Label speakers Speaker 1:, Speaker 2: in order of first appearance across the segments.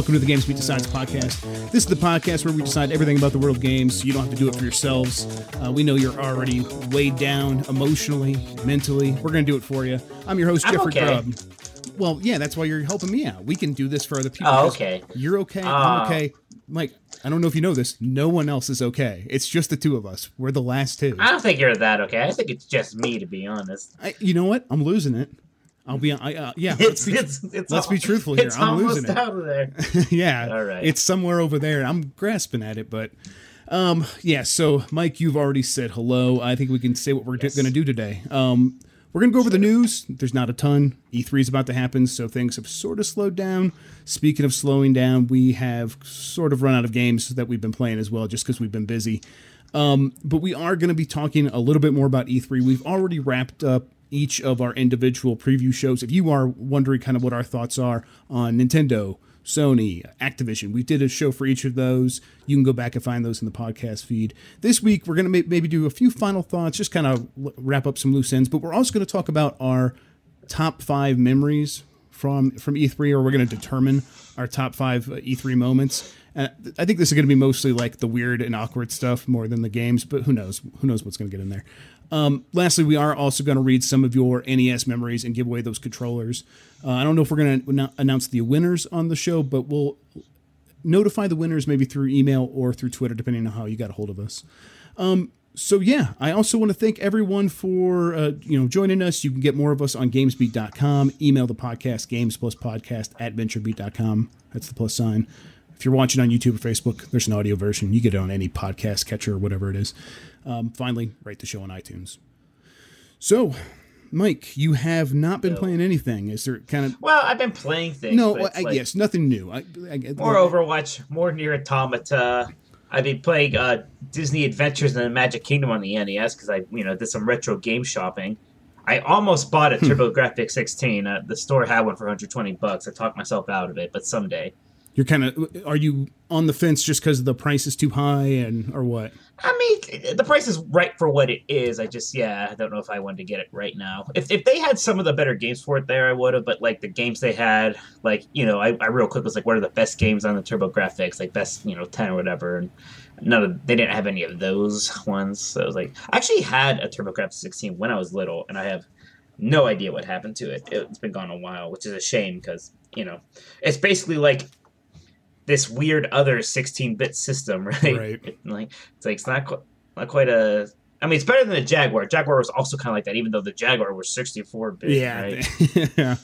Speaker 1: Welcome to the GamesBeat Decides podcast. This is the podcast where we decide everything about the world of games so you don't have to do it for yourselves. Uh, we know you're already weighed down emotionally, mentally. We're going to do it for you. I'm your host,
Speaker 2: I'm
Speaker 1: Jeffrey
Speaker 2: okay.
Speaker 1: Grubb. Well, yeah, that's why you're helping me out. We can do this for other people.
Speaker 2: Oh, okay.
Speaker 1: You're okay.
Speaker 2: Oh.
Speaker 1: I'm okay. Mike, I don't know if you know this. No one else is okay. It's just the two of us. We're the last two.
Speaker 2: I don't think you're that okay. I think it's just me, to be honest.
Speaker 1: I, you know what? I'm losing it. I'll be. on. I, uh, yeah. let's
Speaker 2: It's
Speaker 1: be,
Speaker 2: it's it's
Speaker 1: let's
Speaker 2: al-
Speaker 1: be truthful here.
Speaker 2: It's
Speaker 1: I'm
Speaker 2: almost
Speaker 1: losing it.
Speaker 2: out of there.
Speaker 1: yeah.
Speaker 2: All right.
Speaker 1: It's somewhere over there. I'm grasping at it, but um, yeah. So, Mike, you've already said hello. I think we can say what we're
Speaker 2: Yes.
Speaker 1: going to do today. Um, we're going to go over the news. There's not a ton. E3 is about to happen, so things have sort of slowed down. Speaking of slowing down, we have sort of run out of games that we've been playing as well, just because we've been busy. Um, but we are going to be talking a little bit more about E3. We've already wrapped up each of our individual preview shows. If you are wondering kind of what our thoughts are on Nintendo, Sony, Activision, we did a show for each of those. You can go back and find those in the podcast feed. This week, we're going to maybe do a few final thoughts, just kind of wrap up some loose ends, but we're also going to talk about our top five memories from from E3, or we're going to determine our top five uh, E3 moments. And I think this is going to be mostly like the weird and awkward stuff more than the games, but who knows? Who knows what's going to get in there? Um, lastly, we are also going to read some of your NES memories and give away those controllers. Uh, I don't know if we're going to announce the winners on the show, but we'll notify the winners maybe through email or through Twitter, depending on how you got a hold of us. Um, so yeah, I also want to thank everyone for uh, you know joining us. You can get more of us on gamesbeat.com. Email the podcast games plus podcast at venturebeat.com. That's the plus sign. If you're watching on YouTube or Facebook, there's an audio version. You get it on any podcast catcher or whatever it is. Um, finally, rate the show on iTunes. So, Mike, you have not been
Speaker 2: Yo.
Speaker 1: playing anything. Is there kind of
Speaker 2: Well, I've been playing things.
Speaker 1: no?
Speaker 2: but
Speaker 1: I,
Speaker 2: like
Speaker 1: yes, nothing new. I, I,
Speaker 2: more Overwatch, more Nier Automata. I've been playing uh, Disney Adventures in the Magic Kingdom on the NES because I, you know, did some retro game shopping. I almost bought a
Speaker 1: Hmm.
Speaker 2: TurboGrafx 16. Uh, the store had one for 120 bucks. I talked myself out of it, but someday.
Speaker 1: You're kind of are you on the fence just because the price is too high and or what?
Speaker 2: I mean, the price is right for what it is. I just, yeah, I don't know if I wanted to get it right now. If, if they had some of the better games for it there, I would have. But like the games they had, like you know, I, I real quick was like, what are the best games on the TurboGrafx? Like best, you know, ten or whatever. And none of they didn't have any of those ones. So I was like, I actually had a TurboGrafx 16 when I was little, and I have no idea what happened to it. It's been gone a while, which is a shame because you know, it's basically like this weird other 16-bit system, right?
Speaker 1: Right.
Speaker 2: Like it's like it's not quite not quite a. I mean, it's better than the Jaguar. Jaguar was also kind of like that, even though the Jaguar was 64-bit.
Speaker 1: Yeah,
Speaker 2: right?
Speaker 1: yeah.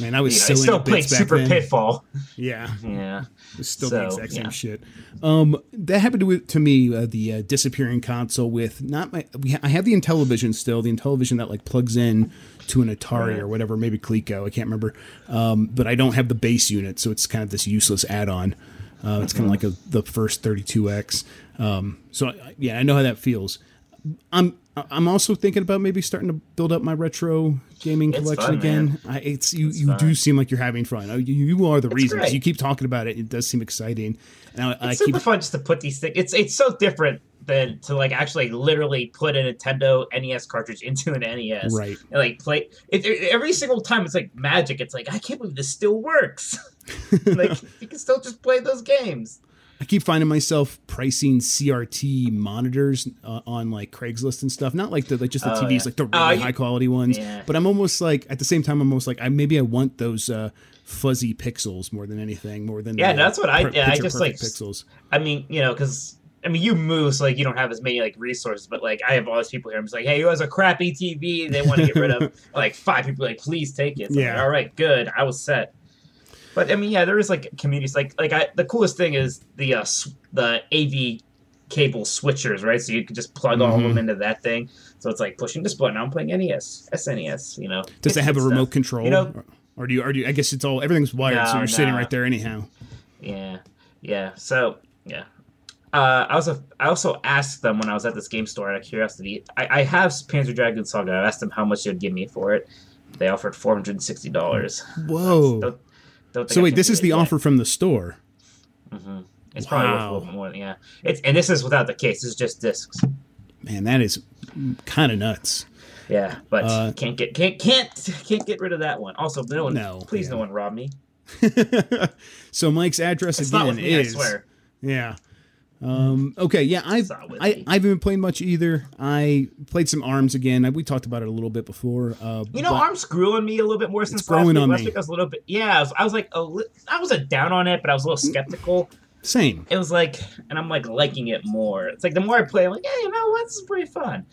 Speaker 1: Man, I was
Speaker 2: You know,
Speaker 1: so
Speaker 2: I still
Speaker 1: into
Speaker 2: played Super
Speaker 1: then.
Speaker 2: Pitfall.
Speaker 1: Yeah,
Speaker 2: Yeah.
Speaker 1: it's still the
Speaker 2: So,
Speaker 1: exact same
Speaker 2: yeah.
Speaker 1: shit. Um, that happened to, to me. Uh, the uh, disappearing console with not my. We ha- I have the Intellivision still. The Intellivision that like plugs in to an Atari
Speaker 2: Right.
Speaker 1: or whatever, maybe Coleco. I can't remember. Um, but I don't have the base unit, so it's kind of this useless add-on. Uh, it's kind of like a, the first 32x. Um, so I- yeah, I know how that feels. I'm I'm also thinking about maybe starting to build up my retro gaming
Speaker 2: It's
Speaker 1: collection
Speaker 2: fun,
Speaker 1: again. I, it's you
Speaker 2: It's
Speaker 1: you do seem like you're having fun. Uh, You, you are the reason. 'cause
Speaker 2: great.
Speaker 1: You keep talking about it. It does seem exciting. And I, I
Speaker 2: It's
Speaker 1: keep
Speaker 2: super fun just to put these things. It's it's so different than to like actually literally put a Nintendo NES cartridge into an NES.
Speaker 1: right.
Speaker 2: And like play it, it- every single time. It's like magic. It's like I can't believe this still works. like you can still just play those games.
Speaker 1: I keep finding myself pricing CRT monitors uh, on like Craigslist and stuff. Not like the like just the
Speaker 2: Oh,
Speaker 1: TVs,
Speaker 2: yeah.
Speaker 1: like the
Speaker 2: Oh,
Speaker 1: really high quality ones.
Speaker 2: Yeah.
Speaker 1: But I'm almost like at the same time, I'm almost like I maybe I want those uh, fuzzy pixels more than anything, more than
Speaker 2: Yeah,
Speaker 1: the,
Speaker 2: that's what I-
Speaker 1: per-
Speaker 2: yeah, I just, like,
Speaker 1: pixels.
Speaker 2: I mean, you know, because I mean, you move, so like you don't have as many like resources. But like, I have all these people here. I'm just like, hey, who has a crappy TV? They want to get rid of. like five people, like, please take it. So
Speaker 1: Yeah.
Speaker 2: like, all right, good. I was set. But I mean, yeah, there is like communities. Like, like I, the coolest thing is the uh, sw- the AV cable switchers, right? So you can just plug all of them into that thing. So it's like pushing this button. I'm playing NES, SNES. You know,
Speaker 1: Does it have a
Speaker 2: good
Speaker 1: remote control?
Speaker 2: You know-
Speaker 1: or, or do you? Or do you? I guess it's all everything's wired, so you're sitting right there anyhow.
Speaker 2: Yeah, yeah. So yeah, uh, I also I also asked them when I was at this game store out of curiosity. I, I have Panzer Dragoon Saga. I asked them how much they'd give me for it. They offered four hundred and sixty dollars.
Speaker 1: Whoa.
Speaker 2: Think
Speaker 1: So wait, this is the
Speaker 2: yet.
Speaker 1: offer from the store.
Speaker 2: Mhm. It's probably worth a little bit more. Yeah, it's and this is without the case. This is just discs.
Speaker 1: Man, that is kind of nuts.
Speaker 2: Yeah, but
Speaker 1: Uh,
Speaker 2: can't get can't can't can't get rid of that one. Also, no one,
Speaker 1: No,
Speaker 2: please,
Speaker 1: yeah.
Speaker 2: no one rob me.
Speaker 1: so Mike's address
Speaker 2: It's not
Speaker 1: again
Speaker 2: with me, I
Speaker 1: is
Speaker 2: swear.
Speaker 1: yeah. Um, okay, yeah, I've I, I haven't been playing much either. I played some Arms again. We talked about it a little bit before. Uh,
Speaker 2: You know, Arms grew on me a little bit more since
Speaker 1: growing
Speaker 2: last week. last week I was a little bit, yeah, I was, I was like, a I wasn't down on it, but I was a little skeptical.
Speaker 1: same.
Speaker 2: It was like, and I'm like liking it more. It's like the more I play, I'm like, yeah, you know what, this is pretty fun.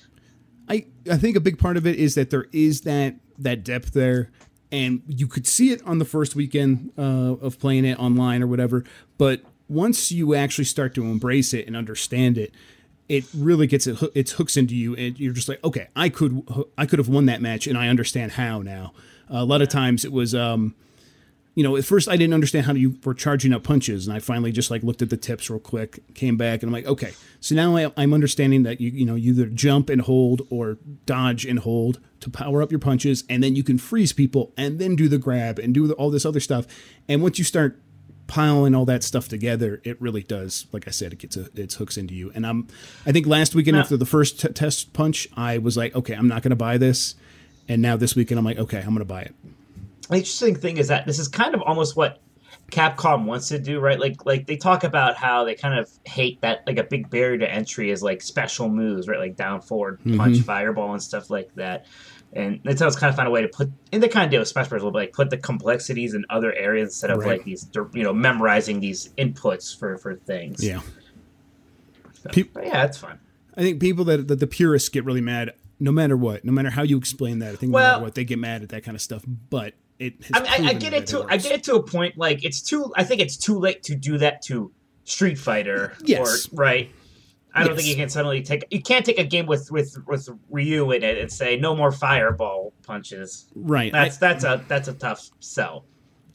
Speaker 1: I I think a big part of it is that there is that that depth there, and you could see it on the first weekend uh, of playing it online or whatever. But once you actually start to embrace it and understand it, it really gets it its hooks into you, and you're just like, okay, I could I could have won that match, and I understand how now. a lot of times it was. Um, you know, at first I didn't understand how you were charging up punches, and I finally just like looked at the tips real quick, came back, and I'm like, okay, so now I, I'm understanding that you you know you either jump and hold or dodge and hold to power up your punches, and then you can freeze people and then do the grab and do the, all this other stuff, and once you start piling all that stuff together, it really does. Like I said, it gets a, its hooks into you, and I'm I think last weekend
Speaker 2: Now-
Speaker 1: after the first t- test punch, I was like, okay, I'm not going to buy this, and now this weekend I'm like, okay, I'm going to buy it.
Speaker 2: The interesting thing is that this is kind of almost what Capcom wants to do, right? Like, like they talk about how they kind of hate that like a big barrier to entry is like special moves, right? Like down forward mm-hmm. punch, fireball, and stuff like that. And it's kind of find a way to put, and they kind of do with Smash Bros. a little bit, like put the complexities in other areas instead of
Speaker 1: Right.
Speaker 2: like these, you know, memorizing these inputs for for things.
Speaker 1: Yeah.
Speaker 2: So, but yeah, it's fun.
Speaker 1: I think people that, that the purists get really mad, no matter what, no matter how you explain that. I think no
Speaker 2: Well-
Speaker 1: matter what, they get mad at that kind of stuff. But it, has
Speaker 2: I, mean, I, I get it to I get it to a point like it's too I think it's too late to do that to Street Fighter
Speaker 1: Yes.
Speaker 2: or right. I don't think you can suddenly take you can't take a game with with with Ryu in it and say no more fireball punches.
Speaker 1: right. I-
Speaker 2: That's that's a that's a tough sell.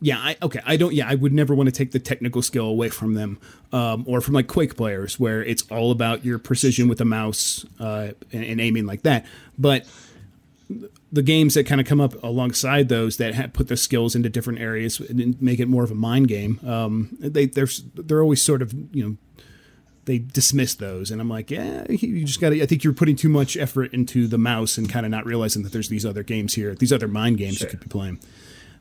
Speaker 1: yeah. I, okay. I don't. Yeah. I would never want to take the technical skill away from them, um, or from like Quake players, where it's all about your precision with the mouse uh, and, and aiming like that. But the games that kind of come up alongside those that ha- put the skills into different areas and make it more of a mind game. Um, they they're they're always sort of you know they dismiss those, and I'm like, yeah, you just got to. I think you're putting too much effort into the mouse and kind of not realizing that there's these other games here, these other mind games
Speaker 2: Sure.
Speaker 1: you could be playing.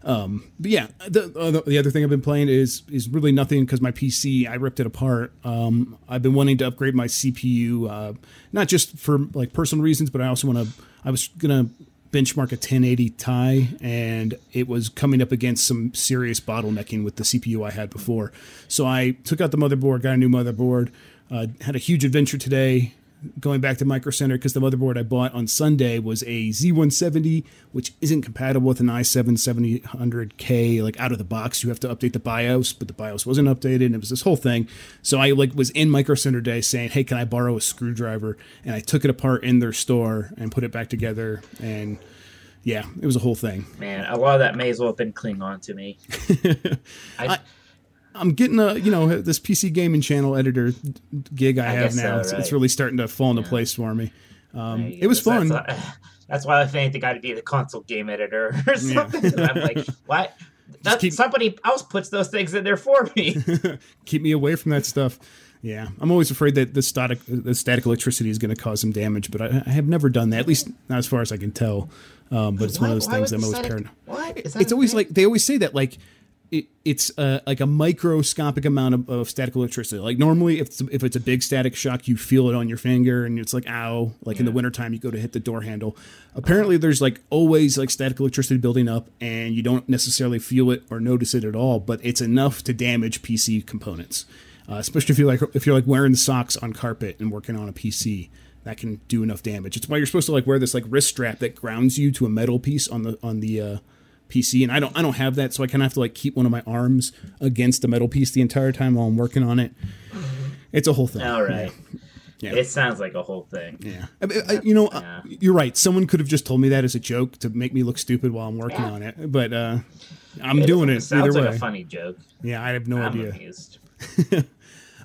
Speaker 1: Um, but yeah, the, uh, the other thing I've been playing is is really nothing because my PC I ripped it apart. Um, I've been wanting to upgrade my CPU, uh, not just for like personal reasons, but I also want to. I was gonna benchmark a 1080 Ti, and it was coming up against some serious bottlenecking with the CPU I had before. So I took out the motherboard, got a new motherboard. Uh, had a huge adventure today going back to Micro Center because the motherboard I bought on Sunday was a Z170, which isn't compatible with an i7 7000K. Like out of the box, you have to update the BIOS, but the BIOS wasn't updated, and it was this whole thing. So I like was in Micro Center today saying, "Hey, can I borrow a screwdriver?" And I took it apart in their store and put it back together, and yeah, it was a whole thing.
Speaker 2: Man, a lot of that may as well have been Klingon to me. I,
Speaker 1: I'm getting a you know this PC gaming channel editor gig I, have
Speaker 2: guess so,
Speaker 1: now. It's- It's really starting to fall into place for me. Um,
Speaker 2: I
Speaker 1: it was fun.
Speaker 2: That's, that's why I think they got to be the console game editor or something. And I'm like, what? That,
Speaker 1: keep-
Speaker 2: somebody else puts those things in there for me.
Speaker 1: keep me away from that stuff. Yeah, I'm always afraid that the static the static electricity is going to cause some damage, but I, I have never done that. At least not as far as I can tell. Um, but it's one of those
Speaker 2: Why- why
Speaker 1: things I'm always paranoid.
Speaker 2: What? Is that
Speaker 1: It's always
Speaker 2: thing?
Speaker 1: like they always say that like it, it's uh, like a microscopic amount of, of static electricity. Like normally, if it's, if it's a big static shock, you feel it on your finger, and it's like ow. Like in the wintertime, you go to hit the door handle. Apparently, there's like always like static electricity building up, and you don't necessarily feel it or notice it at all. But it's enough to damage PC components, uh, especially if you're like if you're like wearing socks on carpet and working on a PC. That can do enough damage. It's why you're supposed to like wear this like wrist strap that grounds you to a metal piece on the on the uh, PC, and I don't I don't have that, so I kind of have to like keep one of my arms against the metal piece the entire time while I'm working on it. It's a whole thing.
Speaker 2: All right.
Speaker 1: Yeah.
Speaker 2: It sounds like a whole thing.
Speaker 1: Yeah, I I- you know,
Speaker 2: Yeah.
Speaker 1: you're right. Someone could have just told me that as a joke to make me look stupid while I'm working
Speaker 2: Yeah.
Speaker 1: on it, but uh, I'm doing it
Speaker 2: sounds
Speaker 1: either
Speaker 2: like
Speaker 1: way.
Speaker 2: a funny joke.
Speaker 1: yeah, I have no
Speaker 2: I'm
Speaker 1: idea.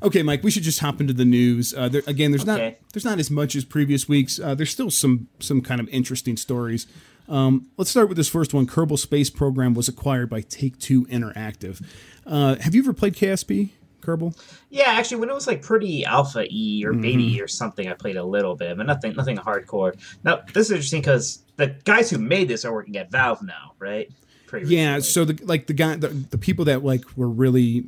Speaker 1: Okay, Mike, we should just hop into the news. Uh, there, again, there's
Speaker 2: Okay.
Speaker 1: not there's not as much as previous weeks. Uh, there's still some some kind of interesting stories. Um, let's start with this first one. Kerbal Space Program was acquired by Take Two Interactive. Uh, have you ever played KSP, Kerbal?
Speaker 2: Yeah, actually, when it was like pretty alpha E or beta
Speaker 1: Mm-hmm.
Speaker 2: E or something, I played a little bit, but nothing, nothing hardcore. Now, this is interesting because the guys who made this are working at Valve now, right? pretty.
Speaker 1: Yeah,
Speaker 2: recently.
Speaker 1: so the like the guy the, the people that like were really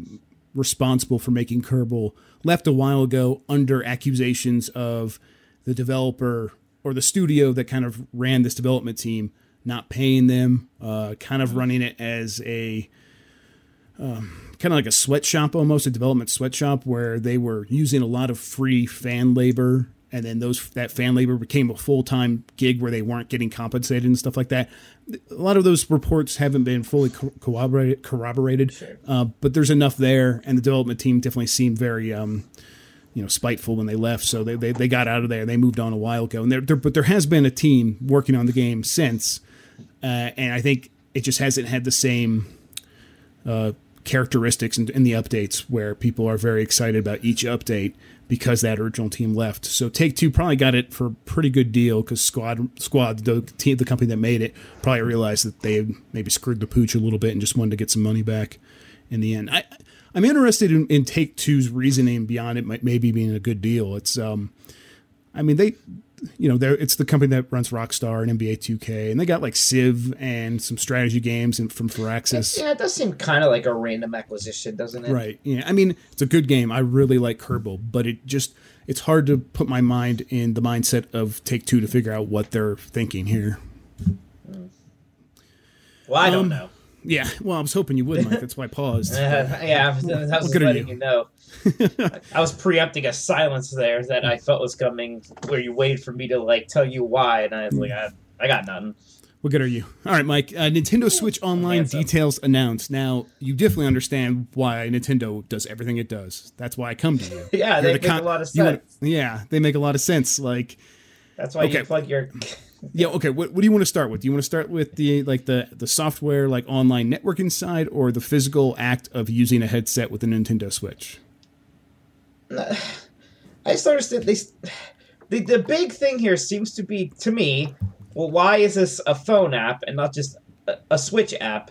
Speaker 1: responsible for making Kerbal left a while ago under accusations of the developer or the studio that kind of ran this development team not paying them, uh, kind of running it as a um, kind of like a sweatshop almost, a development sweatshop where they were using a lot of free fan labor and then those that fan labor became a full-time gig where they weren't getting compensated and stuff like that. A lot of those reports haven't been fully co- corroborated, corroborated
Speaker 2: Sure.
Speaker 1: uh, but there's enough there, and the development team definitely seemed very, um, you know, spiteful when they left. So they, they, they got out of there. They moved on a while ago, and there, there but there has been a team working on the game since, uh, and I think it just hasn't had the same uh, characteristics in, in the updates where people are very excited about each update because that original team left. So Take Two probably got it for a pretty good deal because Squad Squad the team the company that made it probably realized that they maybe screwed the pooch a little bit and just wanted to get some money back in the end. I I'm interested in, in Take Two's reasoning beyond it might maybe being a good deal. It's um I mean they you know, they're, it's the company that runs Rockstar and NBA 2K, and they got like Civ and some strategy games and from Firaxis.
Speaker 3: Yeah, it does seem kind of like a random acquisition, doesn't it?
Speaker 1: Right. Yeah. I mean, it's a good game. I really like Kerbal, but it just it's hard to put my mind in the mindset of Take Two to figure out what they're thinking here.
Speaker 2: well, I don't
Speaker 1: Um,
Speaker 2: know.
Speaker 1: Yeah. Well, I was hoping you would, Mike. That's why I paused.
Speaker 3: Uh, yeah, I was, I was letting
Speaker 1: you?
Speaker 3: you, know.
Speaker 2: I was preempting a silence there that I felt was coming, where you waited for me to like tell you why, and I was like, I, I got nothing.
Speaker 1: What good are you? All right, Mike. Uh, Nintendo Switch Online details announced. Now, you definitely understand why Nintendo does everything it does. That's why I come to you.
Speaker 2: Yeah,
Speaker 1: You're
Speaker 2: they
Speaker 1: the
Speaker 2: make
Speaker 1: con-
Speaker 2: a lot of
Speaker 1: you wanna-
Speaker 2: sense.
Speaker 1: yeah, they make a lot of sense. Like,
Speaker 2: That's why
Speaker 1: Okay.
Speaker 2: you plug your.
Speaker 1: Yeah. Okay. What, what do you want to start with? Do you want to start with the like the the software like online networking side, or the physical act of using a headset with a Nintendo Switch?
Speaker 2: I just understand they. The the big thing here seems to be to me. Well, why is this a phone app and not just a, a Switch app?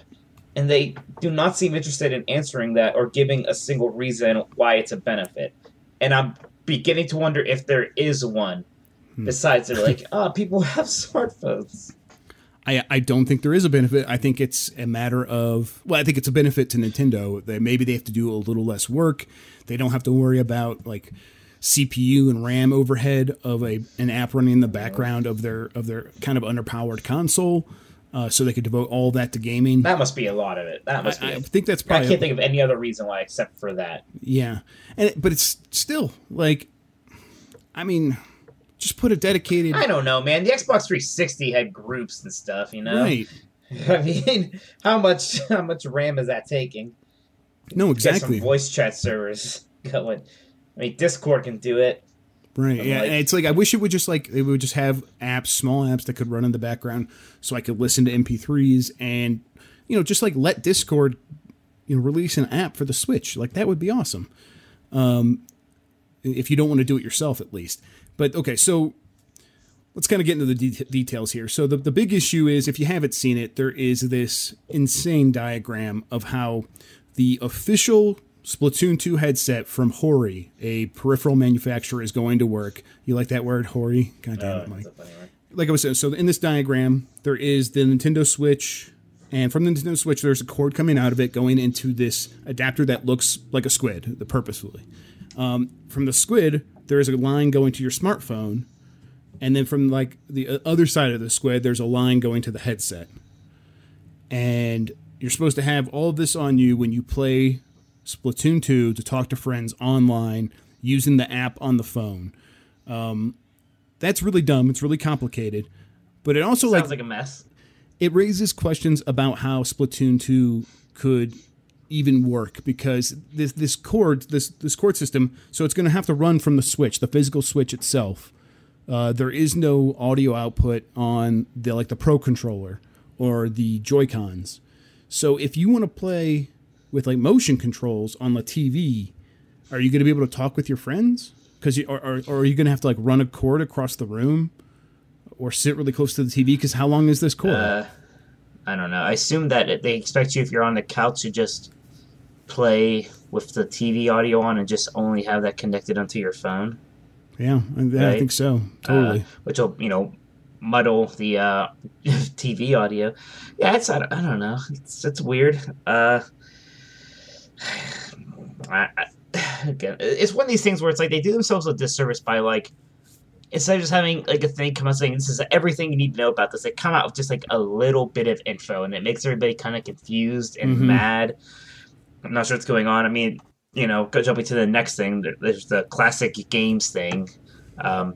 Speaker 2: And they do not seem interested in answering that or giving a single reason why it's a benefit. And I'm beginning to wonder if there is one. Besides, they're like, oh, people have smartphones.
Speaker 1: I, I don't think there is a benefit. I think it's a matter of well, I think it's a benefit to Nintendo that maybe they have to do a little less work. They don't have to worry about like CPU and RAM overhead of a an app running in the background of their of their kind of underpowered console, uh, so they could devote all that to gaming.
Speaker 2: That must be a lot of it. That must be.
Speaker 1: I, I think that's probably.
Speaker 2: I can't think of any other reason why except for that.
Speaker 1: yeah, and it- but it's still like, I mean, just put a dedicated
Speaker 2: I don't know, man. The Xbox 360 had groups and stuff, you know.
Speaker 1: right.
Speaker 2: I mean, how much how much RAM is that taking?
Speaker 1: No, exactly.
Speaker 2: voice chat servers going. I mean, Discord can do it.
Speaker 1: Right.
Speaker 2: I'm
Speaker 1: Yeah.
Speaker 2: like-
Speaker 1: it's like I wish it would just like it would just have apps, small apps that could run in the background, so I could listen to MP3s and you know just like let Discord you know release an app for the Switch. Like that would be awesome. Um, if you don't want to do it yourself, at least. But okay, so let's kind of get into the de- details here. So the the big issue is if you haven't seen it, there is this insane diagram of how the official Splatoon 2 headset from Hori, a peripheral manufacturer, is going to work. You like that word, Hori? God damn
Speaker 2: Oh,
Speaker 1: it, Mike.
Speaker 2: that's a funny one.
Speaker 1: Like I was saying, so in this diagram, there is the Nintendo Switch, and from the Nintendo Switch, there's a cord coming out of it going into this adapter that looks like a squid, the purposefully. Um, from the squid, there is a line going to your smartphone, and then from like the other side of the squid, there's a line going to the headset. And you're supposed to have all of this on you when you play Splatoon 2 to talk to friends online using the app on the phone. Um, that's really dumb. It's really complicated. But it also
Speaker 2: Sounds
Speaker 1: like
Speaker 2: like a mess.
Speaker 1: it raises questions about how Splatoon 2 could even work because this this cord this this cord system so it's going to have to run from the switch the physical switch itself. Uh, there is no audio output on the like the pro controller or the joy cons so if you want to play with like motion controls on the tv are you going to be able to talk with your friends? Because you or, are you going to have to like run a cord across the room or sit really close to the tv because how long is this cord?
Speaker 2: Uh, I don't know. I assume that they expect you if you're on the couch to just play with the TV audio on and just only have that connected onto your phone.
Speaker 1: Yeah, I, yeah, I think so.
Speaker 2: Uh,
Speaker 1: Totally.
Speaker 2: which will, you know, muddle the uh, TV audio. Yeah, it's I don't, I don't know. It's it's weird. Uh, I, I, again, it's one of these things where it's like they do themselves a disservice by like instead of just having like a thing come out saying this is everything you need to know about this, they come out with just like a little bit of info, and it makes everybody kind of confused and
Speaker 1: Mhm.
Speaker 2: mad. I'm not sure what's going on. I mean, you know, go jumping to the next thing. There's the classic games thing. Um,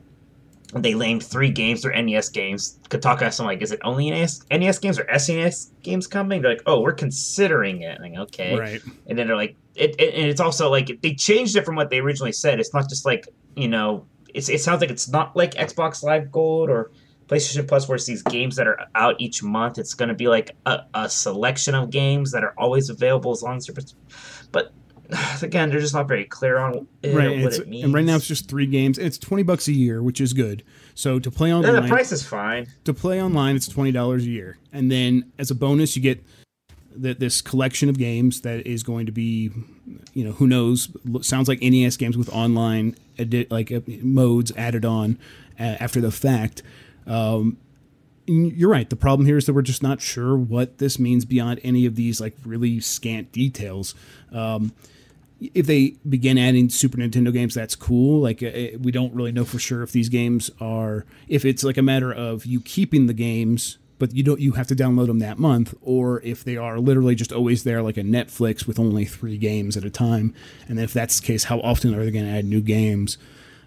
Speaker 2: they named three games. They're NES games. Kotaku asked them like, "Is it only NES, NES games or SNES games coming?" They're like, "Oh, we're considering it." I'm like, okay.
Speaker 1: Right.
Speaker 2: And then they're like, it, it, and it's also like they changed it from what they originally said. It's not just like you know, it's, it sounds like it's not like Xbox Live Gold or PlayStation Plus, where it's these games that are out each month. It's going to be like a, a selection of games that are always available as long as they're. But again, they're just not very clear on it,
Speaker 1: Right.
Speaker 2: what it means.
Speaker 1: and right now it's just three games. It's twenty bucks a year, which is good. So to play
Speaker 2: And
Speaker 1: online,
Speaker 2: the price is fine.
Speaker 1: to play online, it's twenty dollars a year, and then as a bonus, you get th- this collection of games that is going to be, you know, who knows? Sounds like NES games with online like uh, modes added on uh, after the fact. Um, you're right. The problem here is that we're just not sure what this means beyond any of these like really scant details. Um, if they begin adding Super Nintendo games, that's cool. Like uh, we don't really know for sure if these games are if it's like a matter of you keeping the games, but you don't you have to download them that month, or if they are literally just always there, like a Netflix with only three games at a time. And if that's the case, how often are they going to add new games?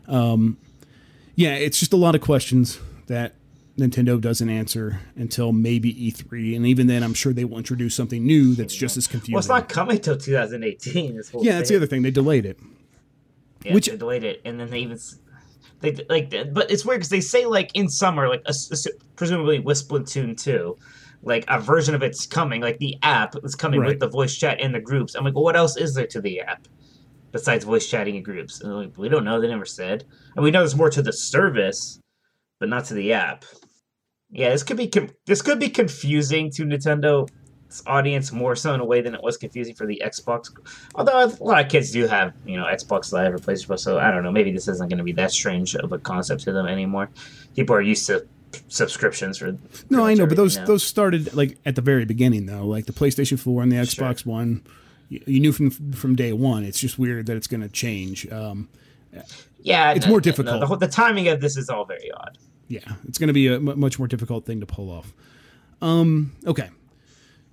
Speaker 1: Um, yeah, it's just a lot of questions that Nintendo doesn't answer until maybe E3, and even then, I'm sure they will introduce something new that's just as confusing.
Speaker 2: Well, it's not coming till 2018. This whole
Speaker 1: yeah, that's the other thing. They delayed it.
Speaker 2: Yeah,
Speaker 1: Which-
Speaker 2: they delayed it, and then they even they like, but it's weird because they say like in summer, like a a presumably with Splatoon two, like a version of it's coming, like the app is coming
Speaker 1: Right.
Speaker 2: with the voice chat in the groups. I'm like, well, what else is there to the app besides voice chatting in groups? And like, we don't know. They never said, and we know there's more to the service, but not to the app. Yeah, this could be com- this could be confusing to Nintendo audience more so in a way than it was confusing for the Xbox. Although a lot of kids do have, you know, Xbox Live or PlayStation so I don't know. Maybe this isn't going to be that strange of a concept to them anymore. People are used to subscriptions for.
Speaker 1: No, I know, but those
Speaker 2: now.
Speaker 1: those started like at the very beginning though, like the PlayStation 4 and the
Speaker 2: Sure.
Speaker 1: Xbox One. You, you knew from from day one. It's just weird that it's going to change. Um,
Speaker 2: yeah,
Speaker 1: it's
Speaker 2: no,
Speaker 1: more
Speaker 2: no,
Speaker 1: difficult.
Speaker 2: the, whole, the timing of this is all very odd.
Speaker 1: Yeah, it's going to be a much more difficult thing to pull off. Um, okay.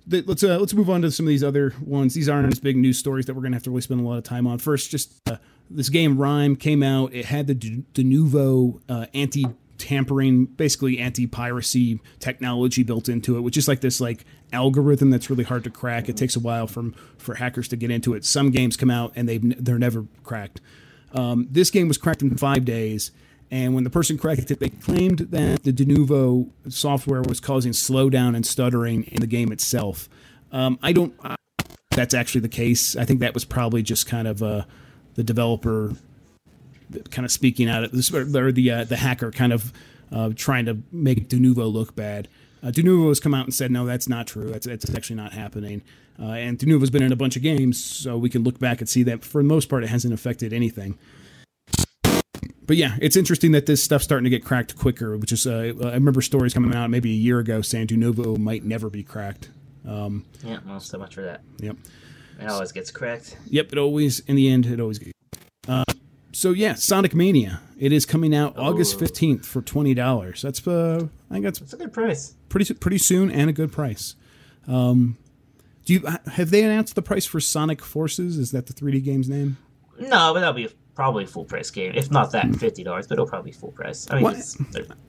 Speaker 1: Th- Let's uh, let's move on to some of these other ones. These aren't as big news stories that we're gonna have to really spend a lot of time on. First, just uh, this game RiME came out. It had the De- novo uh, anti tampering, basically anti piracy technology built into it, which is like this like algorithm that's really hard to crack. It takes a while from for hackers to get into it. Some games come out and they've n- they're never cracked. Um, this game was cracked in five days, and when the person cracked it, they claimed that the Denuvo software was causing slowdown and stuttering in the game itself. Um, I don't. I, that's actually the case. I think that was probably just kind of uh, the developer kind of speaking out of this, or the uh, the hacker kind of uh, trying to make Denuvo look bad. Uh, Denuvo has come out and said, no, that's not true. That's, that's actually not happening. Uh, and Denuvo's been in a bunch of games, so we can look back and see that for the most part, it hasn't affected anything. But yeah, it's interesting that this stuff's starting to get cracked quicker, which is, uh, I remember stories coming out maybe a year ago saying Denuvo might never be cracked. Um,
Speaker 2: Yeah, well, so much for that.
Speaker 1: yep.
Speaker 2: It always gets cracked.
Speaker 1: Yep, it always, in the end, it always gets. Uh, so yeah, Sonic Mania. It is coming out August. 15th for $20. That's, uh, I think that's
Speaker 2: It's a good price.
Speaker 1: pretty pretty soon and a good price. Um, do you have they announced the price for Sonic Forces? Is that the 3D game's name?
Speaker 2: No, but that'll be probably full price game. If not that, fifty dollars, but it'll probably be full price. I mean,
Speaker 1: Why-
Speaker 2: it's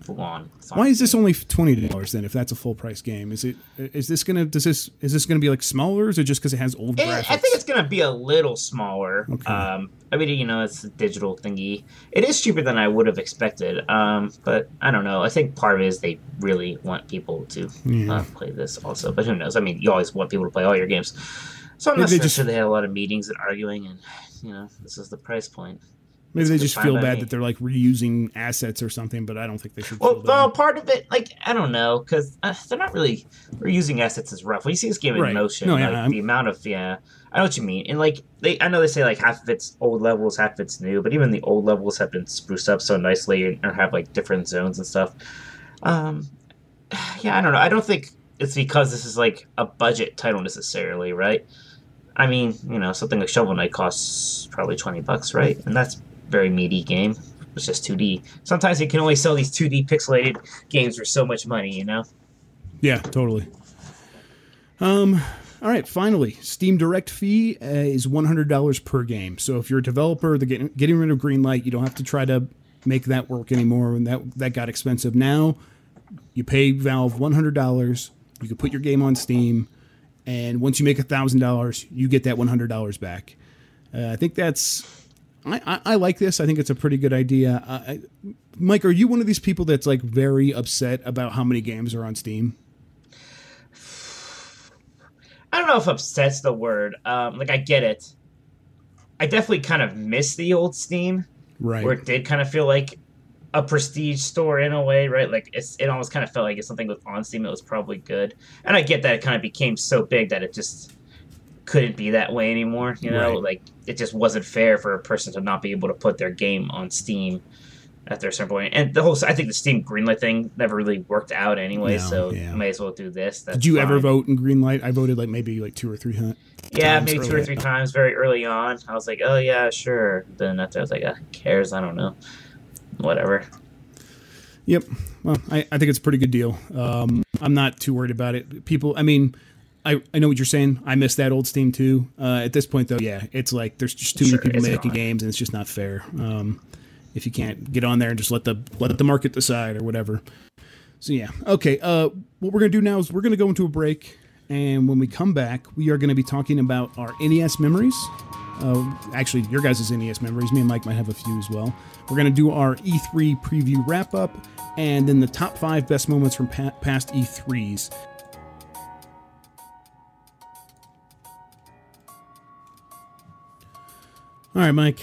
Speaker 2: full on.
Speaker 1: Why is this only twenty dollars then? If that's a full price game, is it is this gonna does this is this gonna be like smaller? Or is it just because it has old
Speaker 2: It-
Speaker 1: graphics?
Speaker 2: I think it's gonna be a little smaller.
Speaker 1: Okay.
Speaker 2: Um, I mean, you know, it's a digital thingy. It is cheaper than I would have expected. Um, but I don't know. I think part of it is they really want people to
Speaker 1: Yeah.
Speaker 2: uh, play this also. But who knows? I mean, you always want people to play all your games. So I'm not
Speaker 1: they
Speaker 2: sure
Speaker 1: just-
Speaker 2: they had a lot of meetings and arguing, and you know, this is the price point.
Speaker 1: Maybe they just feel bad
Speaker 2: me.
Speaker 1: that they're like reusing assets or something, but I don't think they should.
Speaker 2: Well, well, part of it, like I don't know, because uh, they're not really reusing assets is rough. When you see this game in
Speaker 1: Right.
Speaker 2: motion,
Speaker 1: No, yeah,
Speaker 2: like the amount of yeah, I know what you mean. And like they, I know they say like half of it's old levels, half of it's new, but even the old levels have been spruced up so nicely and or have like different zones and stuff. Um, yeah, I don't know. I don't think it's because this is like a budget title necessarily, right? I mean, you know, something like Shovel Knight costs probably twenty bucks, right? And that's very meaty game. It's just 2D. Sometimes you can only sell these 2D pixelated games for so much money, you know?
Speaker 1: Yeah, totally. Um, all right, finally, Steam Direct fee uh, is one hundred dollars per game. So if you're a developer, the getting getting rid of Greenlight, you don't have to try to make that work anymore. And that that got expensive. Now you pay Valve one hundred dollars. You can put your game on Steam, and once you make a thousand dollars, you get that one hundred dollars back. Uh, I think that's. I, I, I, like this. I think it's a pretty good idea. I, Mike, are you one of these people that's like very upset about how many games are on Steam?
Speaker 2: I don't know if upset's the word. Um, like I get it. I definitely kind of miss the old Steam,
Speaker 1: right?
Speaker 2: Where it did kind of feel like a prestige store in a way, right? Like it's it almost kind of felt like if something was on Steam, it was probably good. And I get that it kind of became so big that it just couldn't be that way anymore. You know, right. like it just wasn't fair for a person to not be able to put their game on Steam at their certain point. And the whole, I think the Steam Greenlight thing never really worked out anyway. No, so yeah. may as well do this.
Speaker 1: That's Did you fine. ever vote in Greenlight? I voted like maybe like two or three.
Speaker 2: Yeah, maybe two or three times very early on. I was like, oh yeah, sure. Then after I was like, ah, who cares? I don't know. Whatever.
Speaker 1: Yep. Well, I, I think it's a pretty good deal. Um, I'm not too worried about it. People, I mean, I, I know what you're saying. I miss that old Steam too. Uh, at this point, though, yeah, it's like there's just too sure, many people making games, and it's just not fair. Um, if you can't get on there and just let the let the market decide or whatever. So yeah, okay. Uh, what we're gonna do now is we're gonna go into a break, and when we come back, we are gonna be talking about our NES memories. Uh, actually, your guys' NES memories. Me and Mike might have a few as well. We're gonna do our E3 preview wrap up, and then the top five best moments from pa- past E3s. All right, Mike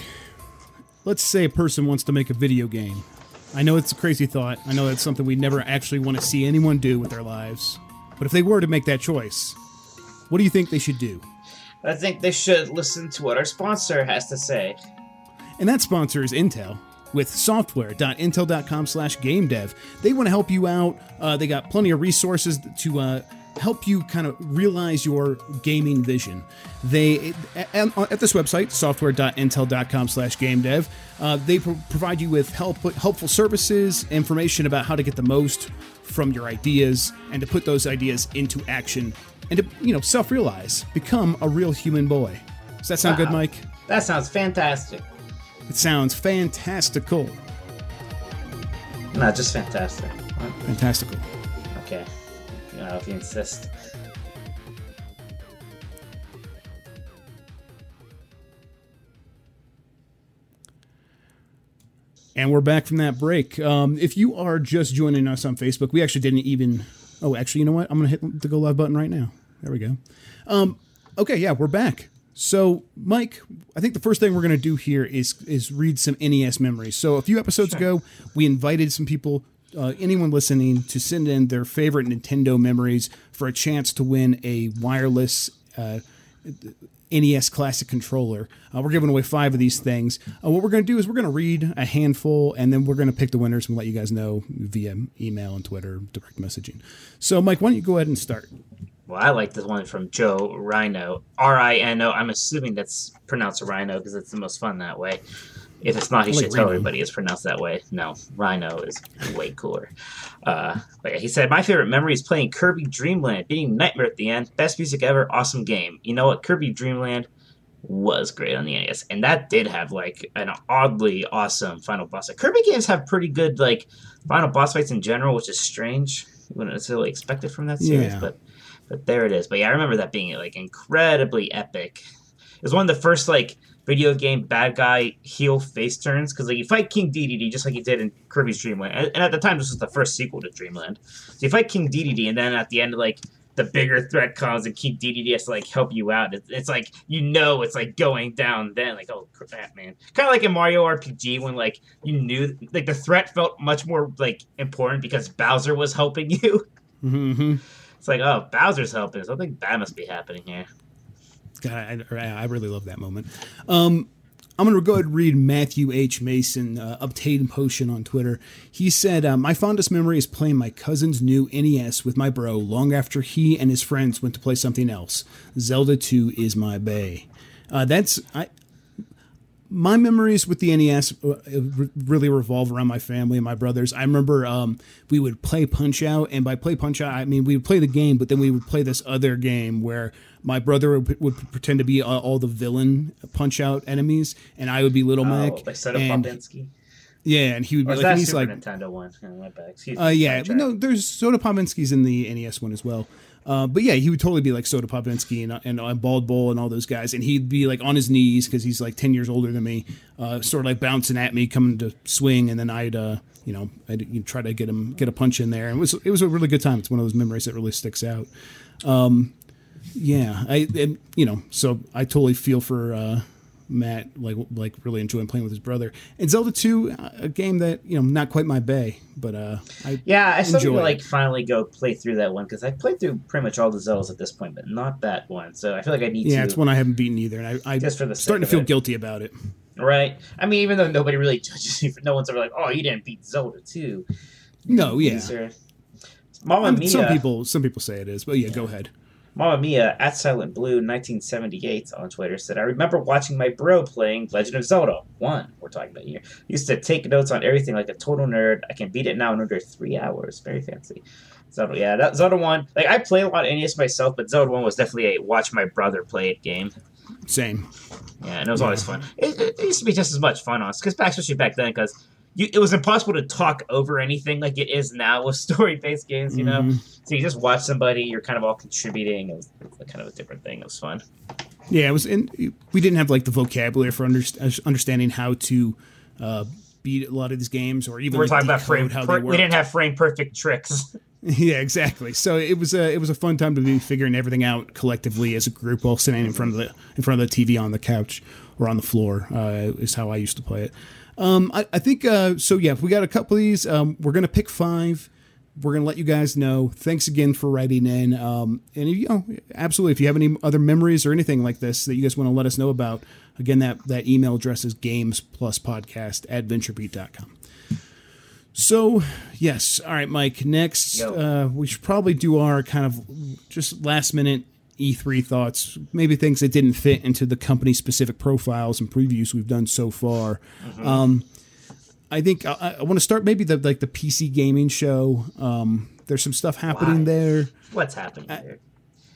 Speaker 1: let's say a person wants to make a video game. I know it's a crazy thought. I know it's something we never actually want to see anyone do with their lives. But if they were to make that choice, what do you think they should do?
Speaker 3: I think they should listen to what our sponsor has to say.
Speaker 1: And that sponsor is Intel with software.intel.com slash game dev. They want to help you out. Uh, they got plenty of resources to uh, help you kind of realize your gaming vision. They at, at this website, software.intel.com slash game dev, uh, they pro- provide you with help, helpful services, information about how to get the most from your ideas and to put those ideas into action and to, you know, self-realize, become a real human boy. Does that sound wow. good, Mike?
Speaker 3: That sounds fantastic.
Speaker 1: It sounds fantastical.
Speaker 3: Not just fantastic.
Speaker 1: Fantastical.
Speaker 3: Okay uh, if you insist.
Speaker 1: And we're back from that break. Um, if you are just joining us on Facebook, we actually didn't even. Oh, actually, you know what? I'm going to hit the go live button right now. There we go. Um, okay, yeah, we're back. So, Mike, I think the first thing we're going to do here is is read some NES memories. So, a few episodes sure. ago, we invited some people uh, anyone listening to send in their favorite Nintendo memories for a chance to win a wireless uh, NES Classic controller. Uh, we're giving away five of these things. Uh, what we're going to do is we're going to read a handful and then we're going to pick the winners and let you guys know via email and Twitter, direct messaging. So, Mike, why don't you go ahead and start?
Speaker 2: Well, I like this one from Joe Rhino. R I N O. I'm assuming that's pronounced Rhino because it's the most fun that way. If it's not, he like should tell everybody it's pronounced that way. No, Rhino is way cooler. Uh, but yeah, he said, My favorite memory is playing Kirby Dreamland, beating Nightmare at the end. Best music ever, awesome game. You know what? Kirby Dreamland was great on the NES, and that did have like an oddly awesome final boss fight. Kirby games have pretty good like final boss fights in general, which is strange. You wouldn't necessarily expect it from that series, yeah. but but there it is. But yeah, I remember that being like incredibly epic. It was one of the first like video game bad guy heel face turns because like you fight King Dedede just like you did in Kirby's Dreamland, and, at the time this was the first sequel to Dreamland. So you fight King Dedede, and then at the end, like the bigger threat comes, and King Dedede has to like help you out. It's, it's like you know it's like going down. Then like oh crap, man, kind of like in Mario RPG when like you knew like the threat felt much more like important because Bowser was helping you.
Speaker 1: Mm-hmm.
Speaker 2: It's like oh Bowser's helping, Something bad must be happening here.
Speaker 1: God, I, I really love that moment. Um, I'm going to go ahead and read Matthew H. Mason, uh, Obtain Potion on Twitter. He said, uh, My fondest memory is playing my cousin's new NES with my bro long after he and his friends went to play something else. Zelda 2 is my bay. Uh, that's I, my memories with the NES uh, really revolve around my family and my brothers. I remember um, we would play Punch Out, and by play Punch Out, I mean we would play the game, but then we would play this other game where my brother would, would pretend to be all, all, the villain Punch Out enemies, and I would be Little oh, Mac.
Speaker 2: Like Soda Popinski.
Speaker 1: Yeah, and he would
Speaker 2: be
Speaker 1: like, and he's
Speaker 2: Super
Speaker 1: like
Speaker 2: Nintendo one.
Speaker 1: Uh, yeah, no, there's Soda Popinski's in the NES one as well. Uh, but yeah, he would totally be like Soda Popinski and, and, and Bald Bull and all those guys, and he'd be like on his knees because he's like ten years older than me, uh, sort of like bouncing at me, coming to swing, and then I'd uh, you know I'd try to get him get a punch in there, and it was it was a really good time. It's one of those memories that really sticks out. Um, yeah, I and you know so I totally feel for uh, Matt like like really enjoying playing with his brother. And Zelda 2, a game that you know not quite my bay, but uh, I
Speaker 2: yeah, I still need to like finally go play through that one because I played through pretty much all the Zeldas at this point, but not that one. So I feel like I need
Speaker 1: yeah,
Speaker 2: to.
Speaker 1: Yeah, it's one I haven't beaten either, and I, I just for the starting to feel it. guilty about it.
Speaker 2: Right. I mean, even though nobody really judges you, no one's ever like, "Oh, you didn't beat Zelda 2.
Speaker 1: No, yeah.
Speaker 2: Mama I mean, Mia.
Speaker 1: Some people, some people say it is, but yeah, yeah. go ahead.
Speaker 2: Mama Mia at Silent Blue 1978 on Twitter said, I remember watching my bro playing Legend of Zelda 1. We're talking about here. Used to take notes on everything like a total nerd. I can beat it now in under three hours. Very fancy. Zelda, yeah, that Zelda 1. Like, I play a lot of NES myself, but Zelda 1 was definitely a watch my brother play it game.
Speaker 1: Same.
Speaker 2: Yeah, and it was yeah. always fun. It, it, used to be just as much fun, on because back, especially back then, because you, it was impossible to talk over anything like it is now with story-based games. You know, mm-hmm. so you just watch somebody, you're kind of all contributing. It was, kind of a different thing. It was fun.
Speaker 1: Yeah, it was. And we didn't have like the vocabulary for under, understanding how to uh, beat a lot of these games, or even
Speaker 2: we're
Speaker 1: like
Speaker 2: talking about frame. Per, we didn't have frame perfect tricks.
Speaker 1: yeah, exactly. So it was a it was a fun time to be figuring everything out collectively as a group, all sitting in front of the in front of the TV on the couch or on the floor. Uh, is how I used to play it. Um, I, I, think uh, so. Yeah, we got a couple of these. Um, we're gonna pick five. We're gonna let you guys know. Thanks again for writing in. Um, and you know, absolutely, if you have any other memories or anything like this that you guys want to let us know about, again, that that email address is games plus podcast at venturebeat.com. So, yes. All right, Mike. Next, uh, we should probably do our kind of just last minute E3 thoughts, maybe things that didn't fit into the company specific profiles and previews we've done so far. Mm-hmm. Um, I think I, I want to start maybe the like the PC gaming show. Um, there's some stuff happening why? there.
Speaker 2: What's happening I, there?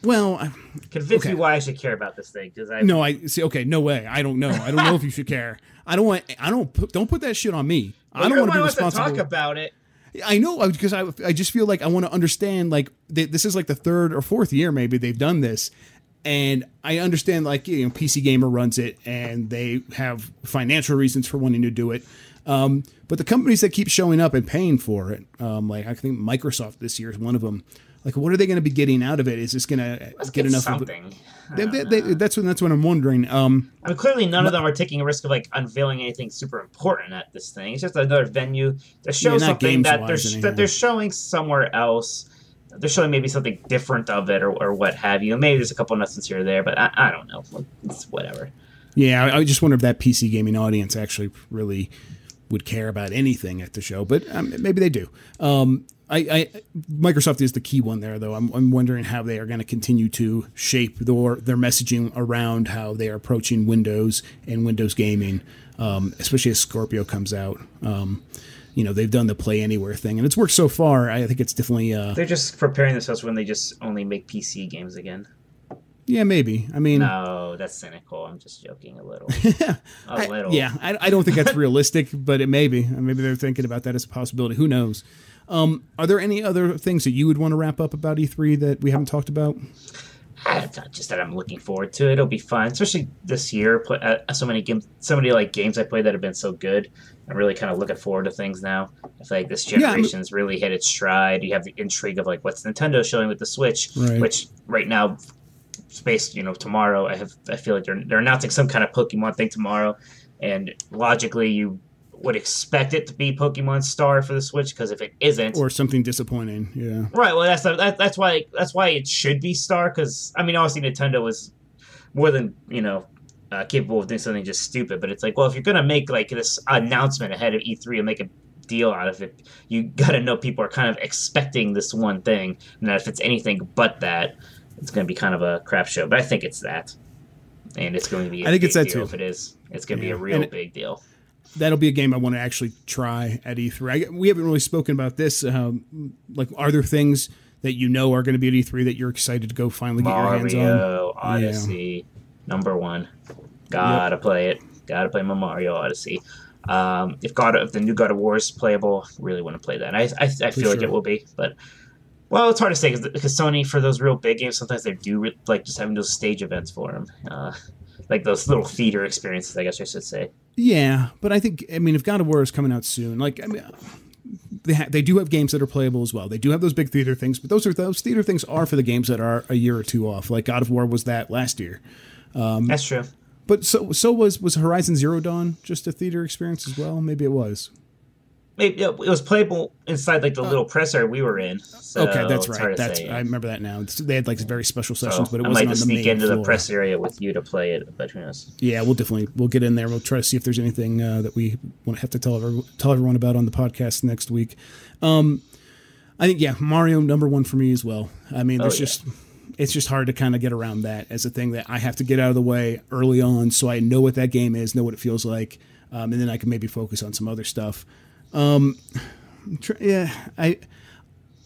Speaker 1: Well, I,
Speaker 2: convince okay. me why I should care about this thing because I
Speaker 1: no, I see. Okay, no way. I don't know. I don't know if you should care. I don't want. I don't. Put, don't put that shit on me.
Speaker 2: Well,
Speaker 1: I don't
Speaker 2: want
Speaker 1: to
Speaker 2: be
Speaker 1: responsible.
Speaker 2: To talk about it.
Speaker 1: I know because I I just feel like I want to understand like they, this is like the third or fourth year maybe they've done this, and I understand like you know PC Gamer runs it and they have financial reasons for wanting to do it. Um, but the companies that keep showing up and paying for it, um, like I think Microsoft this year is one of them. Like, what are they going to be getting out of it? Is this going to
Speaker 2: get,
Speaker 1: get, enough
Speaker 2: something?
Speaker 1: Of it? They, they, they, that's what that's what I'm wondering. Um,
Speaker 2: I mean, clearly none of them are taking a risk of like unveiling anything super important at this thing. It's just another venue to show yeah, something that they're that they're showing somewhere else they're showing maybe something different of it or, or what have you. Maybe there's a couple lessons here or there, but I, I don't know. It's whatever.
Speaker 1: Yeah, I, I, just wonder if that PC gaming audience actually really would care about anything at the show, but um, maybe they do. Um, I, I, Microsoft is the key one there, though. I'm, I'm wondering how they are going to continue to shape their their messaging around how they are approaching Windows and Windows gaming, um, especially as Scorpio comes out. Um, you know they've done the play anywhere thing and it's worked so far i think it's definitely uh
Speaker 2: they're just preparing themselves when they just only make pc games again.
Speaker 1: Yeah maybe. I mean
Speaker 2: no that's cynical. I'm just joking a little. A
Speaker 1: I, little. yeah I, I don't think that's realistic but it may be. Maybe they're thinking about that as a possibility. Who knows um, are there any other things that you would want to wrap up about e3 that we haven't talked about
Speaker 2: just that I'm looking forward to it. It'll be fun, especially this year. Play, uh, so many games, so many like games I played that have been so good. I'm really kind of looking forward to things now. I feel like this generation's yeah, really hit its stride. You have the intrigue of like what's Nintendo showing with the Switch, right. which right now, space you know tomorrow. I have I feel like they're they're announcing some kind of Pokemon thing tomorrow, and logically you would expect it to be Pokemon Star for the Switch because if it isn't,
Speaker 1: or something disappointing, yeah.
Speaker 2: Right. Well, that's that, that's why that's why it should be Star because I mean, obviously Nintendo was more than you know uh, capable of doing something just stupid. But it's like, well, if you're gonna make like this announcement ahead of E3 and make a deal out of it, you gotta know people are kind of expecting this one thing, and that if it's anything but that, it's gonna be kind of a crap show. But I think it's that, and it's going to be. I
Speaker 1: think it's that
Speaker 2: deal
Speaker 1: too.
Speaker 2: If it is, it's going to yeah. be a real big deal
Speaker 1: that'll be a game I want to actually try at E3. I, we haven't really spoken about this. Um, like, are there things that you know are going to be at E3 that you're excited to go finally get
Speaker 2: Mario,
Speaker 1: your hands on?
Speaker 2: Odyssey, yeah. number one. Gotta yep. play it. Gotta play my Mario Odyssey. Um, if God, if the new God of War is playable, really want to play that. I, I, I feel sure. like it will be, but well, it's hard to say because Sony for those real big games sometimes they do like just having those stage events for them. Uh, like those little theater experiences, I guess I should say.
Speaker 1: Yeah, but I think I mean if God of War is coming out soon, like I mean. They, ha- they do have games that are playable as well. They do have those big theater things, but those are those theater things are for the games that are a year or two off. Like God of War was that last year.
Speaker 2: Um, That's true.
Speaker 1: But so so was was Horizon Zero Dawn just a theater experience as well? Maybe it was
Speaker 2: it, it was playable inside like the uh, little presser we were in. So
Speaker 1: okay, that's right. That's say. I remember that now. they had like very special sessions,
Speaker 2: so
Speaker 1: but it
Speaker 2: wasn't
Speaker 1: might
Speaker 2: on
Speaker 1: the
Speaker 2: sneak
Speaker 1: main
Speaker 2: into
Speaker 1: floor.
Speaker 2: the press area with you to play it, but who knows?
Speaker 1: Yeah, we'll definitely we'll get in there. We'll try to see if there's anything uh, that we want to have to tell everyone, tell everyone about on the podcast next week. Um, I think yeah, Mario number one for me as well. I mean, there's oh, yeah. just it's just hard to kind of get around that as a thing that I have to get out of the way early on, so I know what that game is, know what it feels like, um, and then I can maybe focus on some other stuff. Um, yeah, I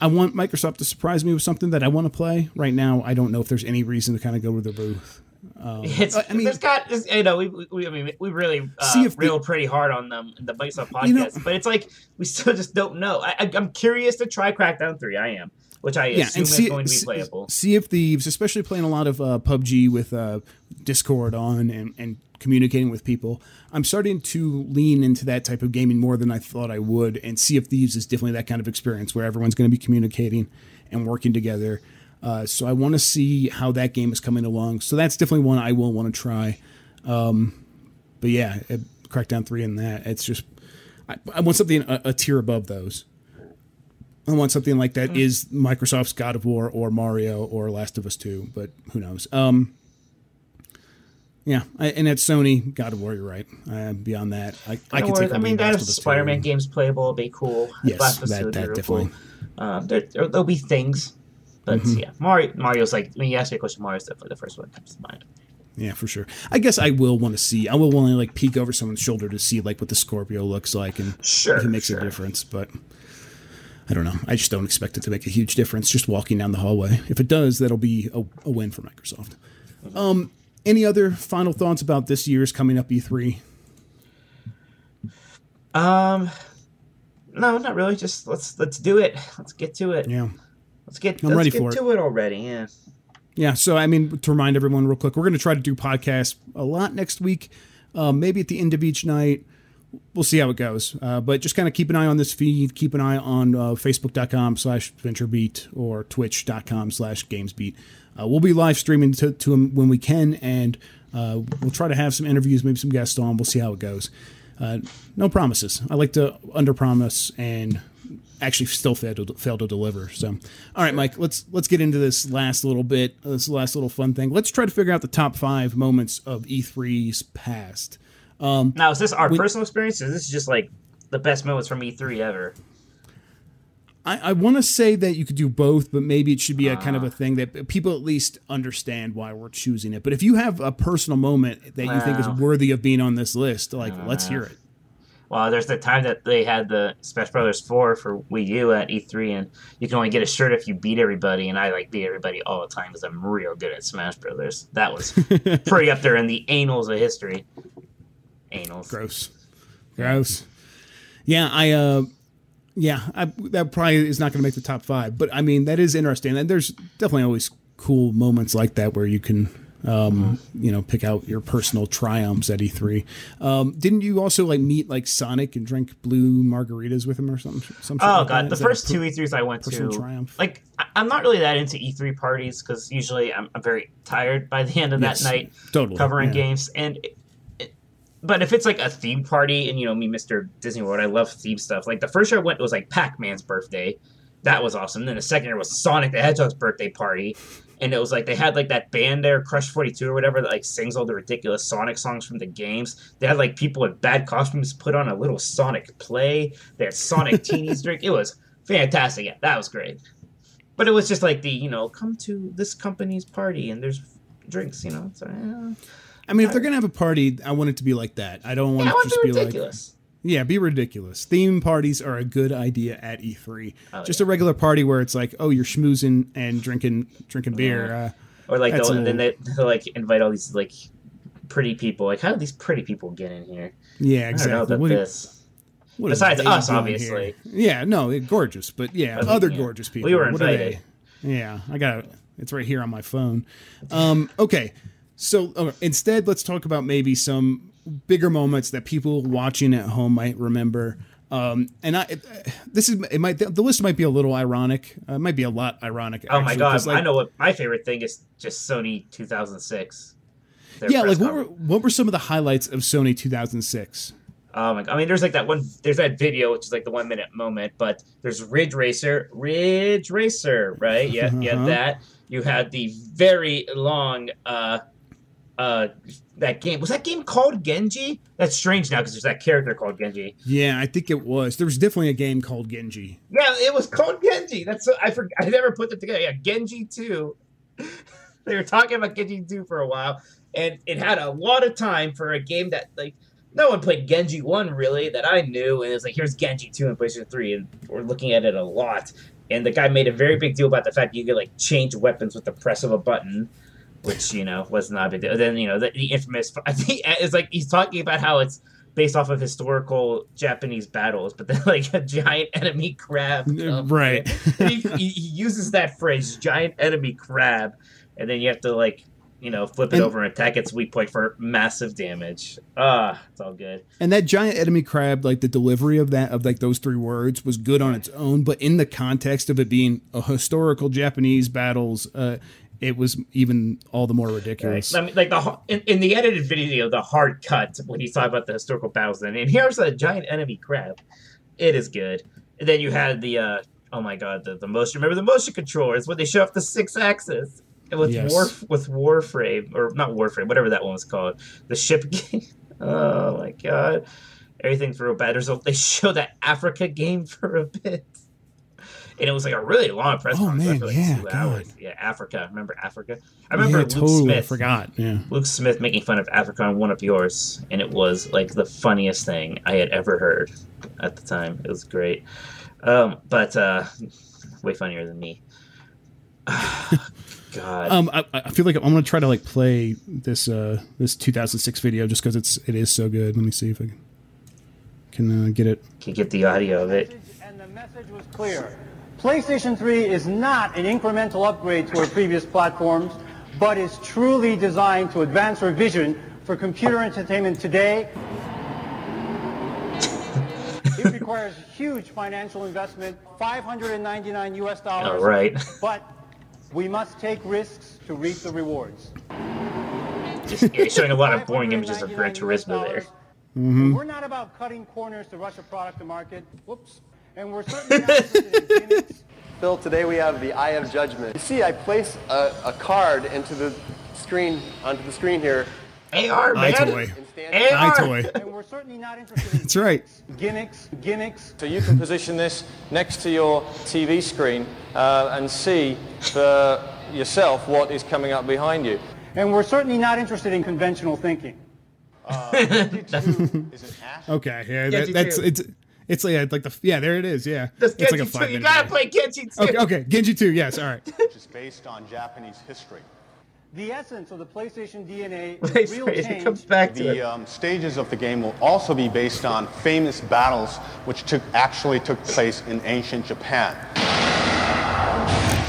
Speaker 1: I want Microsoft to surprise me with something that I want to play. Right now, I don't know if there's any reason to kind of go to their booth.
Speaker 2: Um, it's, I mean, there's got you know we, we I mean we really uh, see if real pretty hard on them in the Microsoft podcast, you know, but it's like we still just don't know. I, am curious to try Crackdown three. I am, which I yeah, assume see, is going to be playable.
Speaker 1: Sea of Thieves, especially playing a lot of uh, PUBG with uh, Discord on and, and communicating with people. I'm starting to lean into that type of gaming more than I thought I would. And Sea of Thieves is definitely that kind of experience where everyone's going to be communicating and working together. Uh, so I want to see how that game is coming along. So that's definitely one I will want to try. Um, but yeah, it, Crackdown 3 and that. It's just, I, I want something a, a, tier above those. I want something like that mm. is Microsoft's God of War or Mario or Last of Us 2, but who knows. Um, yeah, I, and at Sony, God of War, you're right. Uh, beyond that, I, I can take.
Speaker 2: I mean, that if Spider-Man games playable, will be cool.
Speaker 1: Yes, that, that definitely.
Speaker 2: Cool. Um, there, there, will be things, but mm-hmm. yeah, Mario. Mario's like when you ask me a question, Mario's definitely the first one that comes to mind.
Speaker 1: Yeah, for sure. I guess I will want to see. I will want to like peek over someone's shoulder to see like what the Scorpio looks like and
Speaker 2: sure,
Speaker 1: if it makes
Speaker 2: sure.
Speaker 1: a difference. But I don't know. I just don't expect it to make a huge difference just walking down the hallway. If it does, that'll be a, a win for Microsoft. Um, any other final thoughts about this year's coming up E3?
Speaker 2: Um, no, not really. Just let's let's do it. Let's get to it.
Speaker 1: Yeah,
Speaker 2: let's get.
Speaker 1: I'm
Speaker 2: let's
Speaker 1: ready
Speaker 2: get
Speaker 1: for
Speaker 2: to it. it already. Yeah.
Speaker 1: Yeah. So I mean, to remind everyone real quick, we're going to try to do podcasts a lot next week. Um, maybe at the end of each night. We'll see how it goes. Uh, but just kind of keep an eye on this feed. Keep an eye on uh, facebook.com slash venturebeat or twitch.com slash gamesbeat. Uh, we'll be live streaming to, to him when we can, and uh, we'll try to have some interviews, maybe some guests on. We'll see how it goes. Uh, no promises. I like to under promise and actually still fail to, fail to deliver. So, all right, Mike, let's let's get into this last little bit, this last little fun thing. Let's try to figure out the top five moments of E3's past. Um,
Speaker 2: now, is this our personal experience? Or is this just like the best moments from E3 ever?
Speaker 1: I, I want to say that you could do both, but maybe it should be a uh, kind of a ah. thing that people at least understand why we're choosing it. But if you have a personal moment that you think is worthy of being on this list, like uh, let's hear it.
Speaker 2: Well, there's the time that they had the Smash Brothers 4 for Wii U at E3, and you can only get a shirt if you beat everybody, and I like beat everybody all the time because I'm real good at Smash Brothers. That was pretty up there in the annals of history. Annals.
Speaker 1: Gross. Gross. Yeah, I uh yeah, I, that probably is not going to make the top five, but I mean that is interesting, and there's definitely always cool moments like that where you can, um, mm-hmm. you know, pick out your personal triumphs at E3. Um, didn't you also like meet like Sonic and drink blue margaritas with him or something?
Speaker 2: something oh like god, that? the is first two E3s I went to, triumph? like I'm not really that into E3 parties because usually I'm, I'm, very tired by the end of yes, that night,
Speaker 1: totally
Speaker 2: covering
Speaker 1: yeah.
Speaker 2: games, and but if it's like a theme party and you know me mr disney world i love theme stuff like the first year i went it was like pac-man's birthday that was awesome then the second year was sonic the hedgehog's birthday party and it was like they had like that band there, Crush Forty Two or whatever, that like sings all the ridiculous Sonic songs from the games. They had like people in bad costumes put on a little Sonic play. They had Sonic teenies drink. It was fantastic. Yeah, that was great. But it was just like the you know come to this company's party and there's drinks. You know, so, yeah.
Speaker 1: I mean, if they're gonna have a party, I want it to be like that. I don't want
Speaker 2: Yeah,
Speaker 1: it to just
Speaker 2: be
Speaker 1: be
Speaker 2: ridiculous.
Speaker 1: like yeah, be ridiculous. Theme parties are a good idea at E3.
Speaker 2: Oh,
Speaker 1: just
Speaker 2: yeah.
Speaker 1: a regular party where it's like, oh, you're schmoozing and drinking drinking beer. Uh,
Speaker 2: Or like they'll,
Speaker 1: a
Speaker 2: then they they'll like invite all these like pretty people. Like how do these pretty people get in here?
Speaker 1: yeah, exactly. What-
Speaker 2: this.
Speaker 1: what
Speaker 2: Besides us, obviously.
Speaker 1: Yeah, no, gorgeous, but yeah,
Speaker 2: mean,
Speaker 1: other
Speaker 2: yeah.
Speaker 1: gorgeous people.
Speaker 2: We were invited.
Speaker 1: they? Yeah, I got it. It's right here on my phone. Um, okay, so uh, instead, let's talk about maybe some bigger moments that people watching at home might remember. Um, and I, it, this is it might the list might be a little ironic. Uh, it might be a lot ironic.
Speaker 2: Oh my
Speaker 1: actually,
Speaker 2: god!
Speaker 1: like,
Speaker 2: I know what my favorite thing is. Just Sony 2006.
Speaker 1: Yeah, like what were what were some of the highlights of Sony 2006?
Speaker 2: Oh my god! I mean, there's like that one. There's that video, which is like the one minute moment. But there's Ridge Racer, Ridge Racer, right? Yeah, you
Speaker 1: Uh-huh.
Speaker 2: had that. You had the very long. uh uh, that game was that game called Genji? That's strange now because there's that character called Genji.
Speaker 1: Yeah, I think it was. There was definitely a game called Genji.
Speaker 2: Yeah, it was called Genji. That's so, I forgot. I never put it together. Yeah, Genji two. they were talking about Genji two for a while, and it had a lot of time for a game that like no one played Genji one really that I knew, and it's like here's Genji two and PlayStation three, and we're looking at it a lot. And the guy made a very big deal about the fact you could like change weapons with the press of a button, which you know was not a big deal. Then you know the, the infamous. I think it's like he's talking about how it's based off of historical Japanese battles, but then like a giant enemy crab. comes
Speaker 1: Right.
Speaker 2: he, he, he uses that phrase, giant enemy crab, and then you have to like, you know, flip it
Speaker 1: And-
Speaker 2: over and attack its weak point for massive damage. Ah, it's all good.
Speaker 1: And that giant enemy crab, like the delivery of that of like those three words was good on its own, but in the context of it being a historical Japanese battles, uh, it was even all the more ridiculous.
Speaker 2: I mean, like the in, in the edited video, the hard cut when he's talking about the historical battles, then and here's a giant enemy crab. It is good. And then you had the uh oh my god, the, the motion. Remember the motion controllers when they show off the six axis with
Speaker 1: Yes.
Speaker 2: war with Warframe or not Warframe, whatever that one was called. The ship game. oh my god, everything's real bad. There's a, they show that Africa game for a bit. And it was like a really long press
Speaker 1: Oh,
Speaker 2: conference.
Speaker 1: man,
Speaker 2: like
Speaker 1: yeah,
Speaker 2: two
Speaker 1: God.
Speaker 2: hours. Yeah, Africa. Remember Africa? I remember
Speaker 1: yeah,
Speaker 2: Luke
Speaker 1: totally. I
Speaker 2: Smith.
Speaker 1: forgot. Yeah.
Speaker 2: Luke Smith making fun of Africa on 1UP Yours, and it was like the funniest thing I had ever heard at the time. It was great, um, but uh, way funnier than me. God,
Speaker 1: Um, I, I feel like I'm gonna try to like play this uh this 2006 video just because it's it is so good. Let me see if I can, can uh, get it.
Speaker 2: can get the audio of it?
Speaker 4: And the message was clear. PlayStation 3 is not an incremental upgrade to our previous platforms, but is truly designed to advance our vision for computer entertainment today. It requires huge financial investment, 599 US dollars.
Speaker 2: All right,
Speaker 4: But we must take risks to reap the rewards.
Speaker 2: just yeah, showing a lot of boring images of Gran Turismo there.
Speaker 4: dollars. And We're not about cutting corners to rush a product to market. Whoops. And we're certainly not interested in gimmicks.
Speaker 5: Phil, today we have the Eye of Judgment. You see, I place a, a card into the screen, onto the screen here.
Speaker 2: AR man,
Speaker 5: EyeToy.
Speaker 2: AR.
Speaker 1: EyeToy.
Speaker 4: And we're certainly not interested in
Speaker 1: That's right.
Speaker 4: gimmicks, gimmicks.
Speaker 6: So you can position this next to your TV screen uh, and see for yourself what is coming up behind you.
Speaker 4: And we're certainly not interested in conventional thinking.
Speaker 1: Okay, yeah, that, that's
Speaker 2: two.
Speaker 1: it's it's like like the yeah there it is yeah.
Speaker 2: That's
Speaker 1: it's like a
Speaker 2: too.
Speaker 1: five
Speaker 2: You gotta
Speaker 1: video.
Speaker 2: play Genji too.
Speaker 1: Okay, okay, Genji two. Yes, all right.
Speaker 7: which is based on Japanese history.
Speaker 4: The essence of the PlayStation DNA
Speaker 2: Wait,
Speaker 4: is real
Speaker 2: wait, it
Speaker 4: change.
Speaker 2: comes back to
Speaker 7: The
Speaker 2: it.
Speaker 7: um, stages of the game will also be based on famous battles which took actually took place in ancient Japan.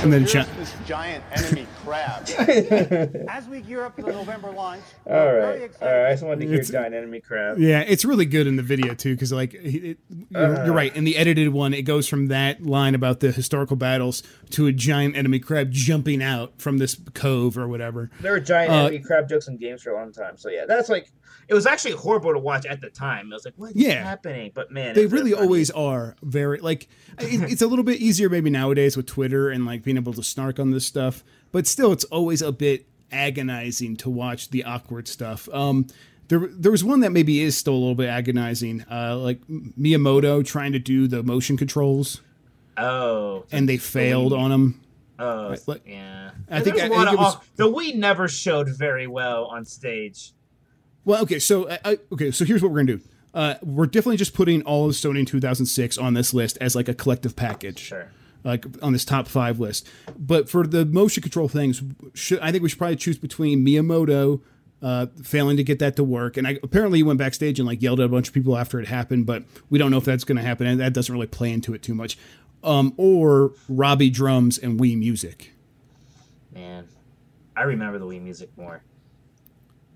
Speaker 1: And then
Speaker 7: Here's
Speaker 1: John,
Speaker 7: this giant enemy crab.
Speaker 4: As we gear up for the November launch,
Speaker 2: All
Speaker 4: we're
Speaker 2: right,
Speaker 4: very
Speaker 2: all right. I just wanted to hear
Speaker 1: It's-
Speaker 2: giant enemy crab.
Speaker 1: yeah, it's really good in the video too because like it, it, you're, you're right in the edited one it goes from that line about the historical battles to a giant enemy crab jumping out from this cove or whatever.
Speaker 2: There were giant
Speaker 1: Uh,
Speaker 2: enemy crab jokes in games for a long time. So yeah, that's like it was actually horrible to watch at the time. I was like, "What's
Speaker 1: Yeah.
Speaker 2: happening?" But man,
Speaker 1: They really always are very like it, it's a little bit easier maybe nowadays with Twitter and like being able to snark on this stuff, but still it's always a bit agonizing to watch the awkward stuff. Um, there, there was one that maybe is still a little bit agonizing, uh, like Miyamoto trying to do the motion controls,
Speaker 2: Oh,
Speaker 1: and they failed on him.
Speaker 2: oh,
Speaker 1: like-
Speaker 2: yeah.
Speaker 1: I think- I
Speaker 2: lot
Speaker 1: think it was-
Speaker 2: the Wii never showed very well on stage.
Speaker 1: Well, okay, so I, I, okay, so here's what we're gonna do. Uh, we're definitely just putting all of Sony in 2006 on this list as like a collective package.
Speaker 2: Sure.
Speaker 1: Like on this top five list, but for the motion control things, should, I think we should probably choose between Miyamoto uh, failing to get that to work, and I, apparently he went backstage and like yelled at a bunch of people after it happened, but we don't know if that's going to happen, and that doesn't really play into it too much. Um, or Robbie drums and Wii music.
Speaker 2: Man, I remember the Wii music more.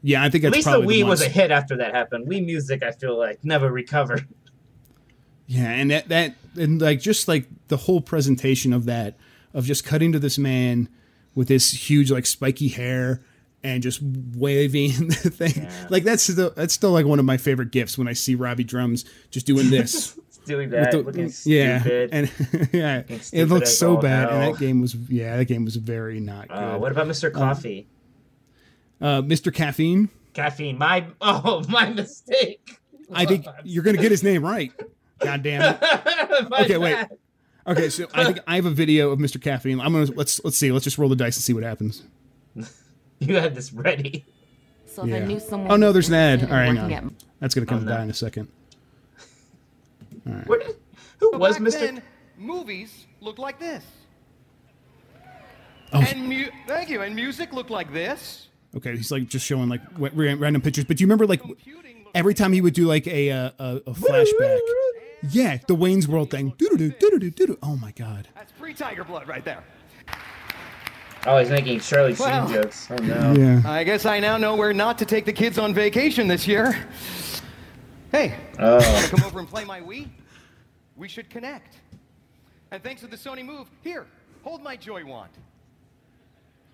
Speaker 1: Yeah, I think
Speaker 2: At least the Wii was a hit after that happened. Wii music, I feel like, never recovered.
Speaker 1: Yeah, and that that and like just like the whole presentation of that of just cutting to this man with this huge like spiky hair and just waving the thing. Like that's still that's still like one of my favorite gifts when I see Robbie Drums just doing this.
Speaker 2: Doing that,
Speaker 1: the-
Speaker 2: looking
Speaker 1: yeah,
Speaker 2: stupid.
Speaker 1: and yeah, it looks so bad. And that game was yeah, that game was very not good.
Speaker 2: Uh, what about Mr.
Speaker 1: Um,
Speaker 2: Coffee?
Speaker 1: Uh, Mr. Caffeine?
Speaker 2: Caffeine. My oh, my mistake.
Speaker 1: I think you're gonna get his name right. God damn it.
Speaker 2: My
Speaker 1: Okay, wait. Okay, so I think I have a video of Mr. Caffeine. I'm gonna let's let's see. Let's just roll the dice and see what happens.
Speaker 2: You had this ready.
Speaker 8: So if I
Speaker 1: Yeah.
Speaker 8: knew someone
Speaker 1: Oh no, there's an ad.
Speaker 8: interested
Speaker 1: All
Speaker 8: in
Speaker 1: right,
Speaker 8: working
Speaker 1: hang on. That's gonna come
Speaker 2: Oh, no.
Speaker 1: by in a second. All right.
Speaker 2: Where did, who
Speaker 9: But
Speaker 2: was
Speaker 9: back
Speaker 2: Mr.
Speaker 9: Then, movies looked like this.
Speaker 1: Oh.
Speaker 9: And mu- thank you. And music looked like this.
Speaker 1: Okay, he's like just showing like wa- random pictures. But do you remember like every time he would do like a uh, a, a flashback? Yeah, the Wayne's World thing. Oh my god.
Speaker 9: That's pre-Tiger Blood right there.
Speaker 2: Oh, he's making Charlie Sheen
Speaker 9: Well.
Speaker 2: jokes. Oh no.
Speaker 1: Yeah.
Speaker 9: I guess I now know where not to take the kids on vacation this year. Hey,
Speaker 2: Oh.
Speaker 9: wanna come over and play my Wii? We should connect. And thanks to the Sony Move, here, hold my Joy Wand.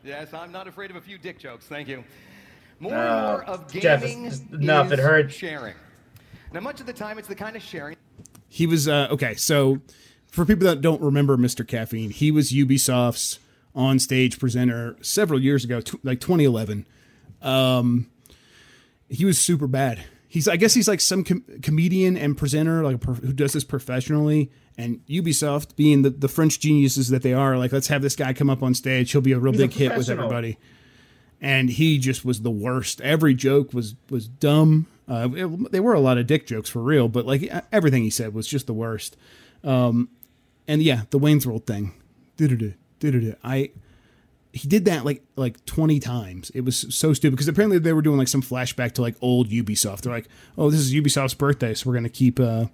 Speaker 9: Yes, I'm not afraid of a few dick jokes. Thank you. More and more of gaming
Speaker 2: it's just enough,
Speaker 9: is
Speaker 2: it hurts.
Speaker 9: sharing. Now, much of the time, it's the kind of sharing
Speaker 1: He was uh okay, so for people that don't remember Mr. Caffeine, he was Ubisoft's on stage presenter several years ago, tw- like 2011. Um he was super bad. He's I guess he's like some com- comedian and presenter like a pro- who does this professionally and Ubisoft being the, the French geniuses that they are like let's have this guy come up on stage, he'll be a real
Speaker 2: He's a
Speaker 1: big hit with everybody and he just was the worst. Every joke was was dumb. Uh, it- they were a lot of dick jokes for real, but like everything he said was just the worst. Um, and yeah, the Wayne's World thing, do-do-do, do-do-do. I he did that like like twenty times. It was so stupid because apparently they were doing like some flashback to like old Ubisoft. They're like, oh, this is Ubisoft's birthday, so we're gonna keep uh,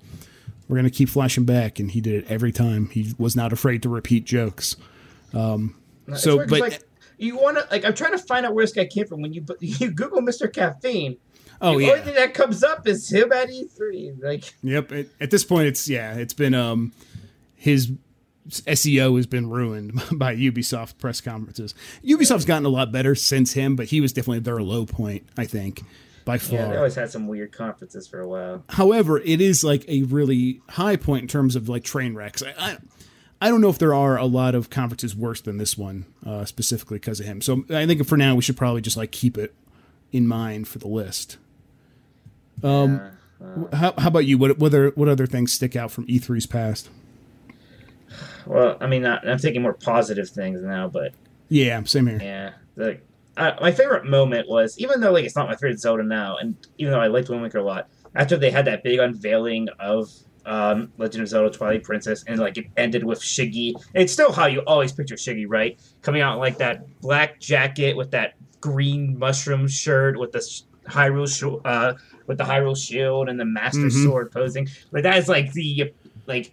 Speaker 1: we're gonna keep flashing back, and he did it every time. He was not afraid to repeat jokes. Um,
Speaker 2: It's
Speaker 1: so,
Speaker 2: weird
Speaker 1: but
Speaker 2: like, you want to like I'm trying to find out where this guy came from when you you Google Mr. Caffeine.
Speaker 1: Oh,
Speaker 2: the
Speaker 1: yeah.
Speaker 2: only thing that comes up is him at E3. Like
Speaker 1: Yep. At, at this point, it's yeah, it's been um his SEO has been ruined by Ubisoft press conferences. Ubisoft's gotten a lot better since him, but he was definitely their low point, I think, by far.
Speaker 2: yeah, they always had some weird conferences for a while.
Speaker 1: However, it is like a really high point in terms of like train wrecks. I, I, I don't know if there are a lot of conferences worse than this one, uh, specifically because of him. So I think for now we should probably just like keep it in mind for the list. Um, how, how about you? What what other what other things stick out from E3's past?
Speaker 2: Well, I mean, not, I'm thinking more positive things now, but
Speaker 1: Yeah, same here.
Speaker 2: yeah, like uh, my favorite moment was even though like it's not my favorite Zelda now, and even though I liked Wind Waker a lot, after they had that big unveiling of um, Legend of Zelda: Twilight Princess, and like it ended with Shiggy. It's still how you always picture Shiggy, right? Coming out in, like that black jacket with that green mushroom shirt with the Hyrule sh- uh, with the Hyrule shield and the Master
Speaker 1: Mhm.
Speaker 2: Sword posing. Like that is like the like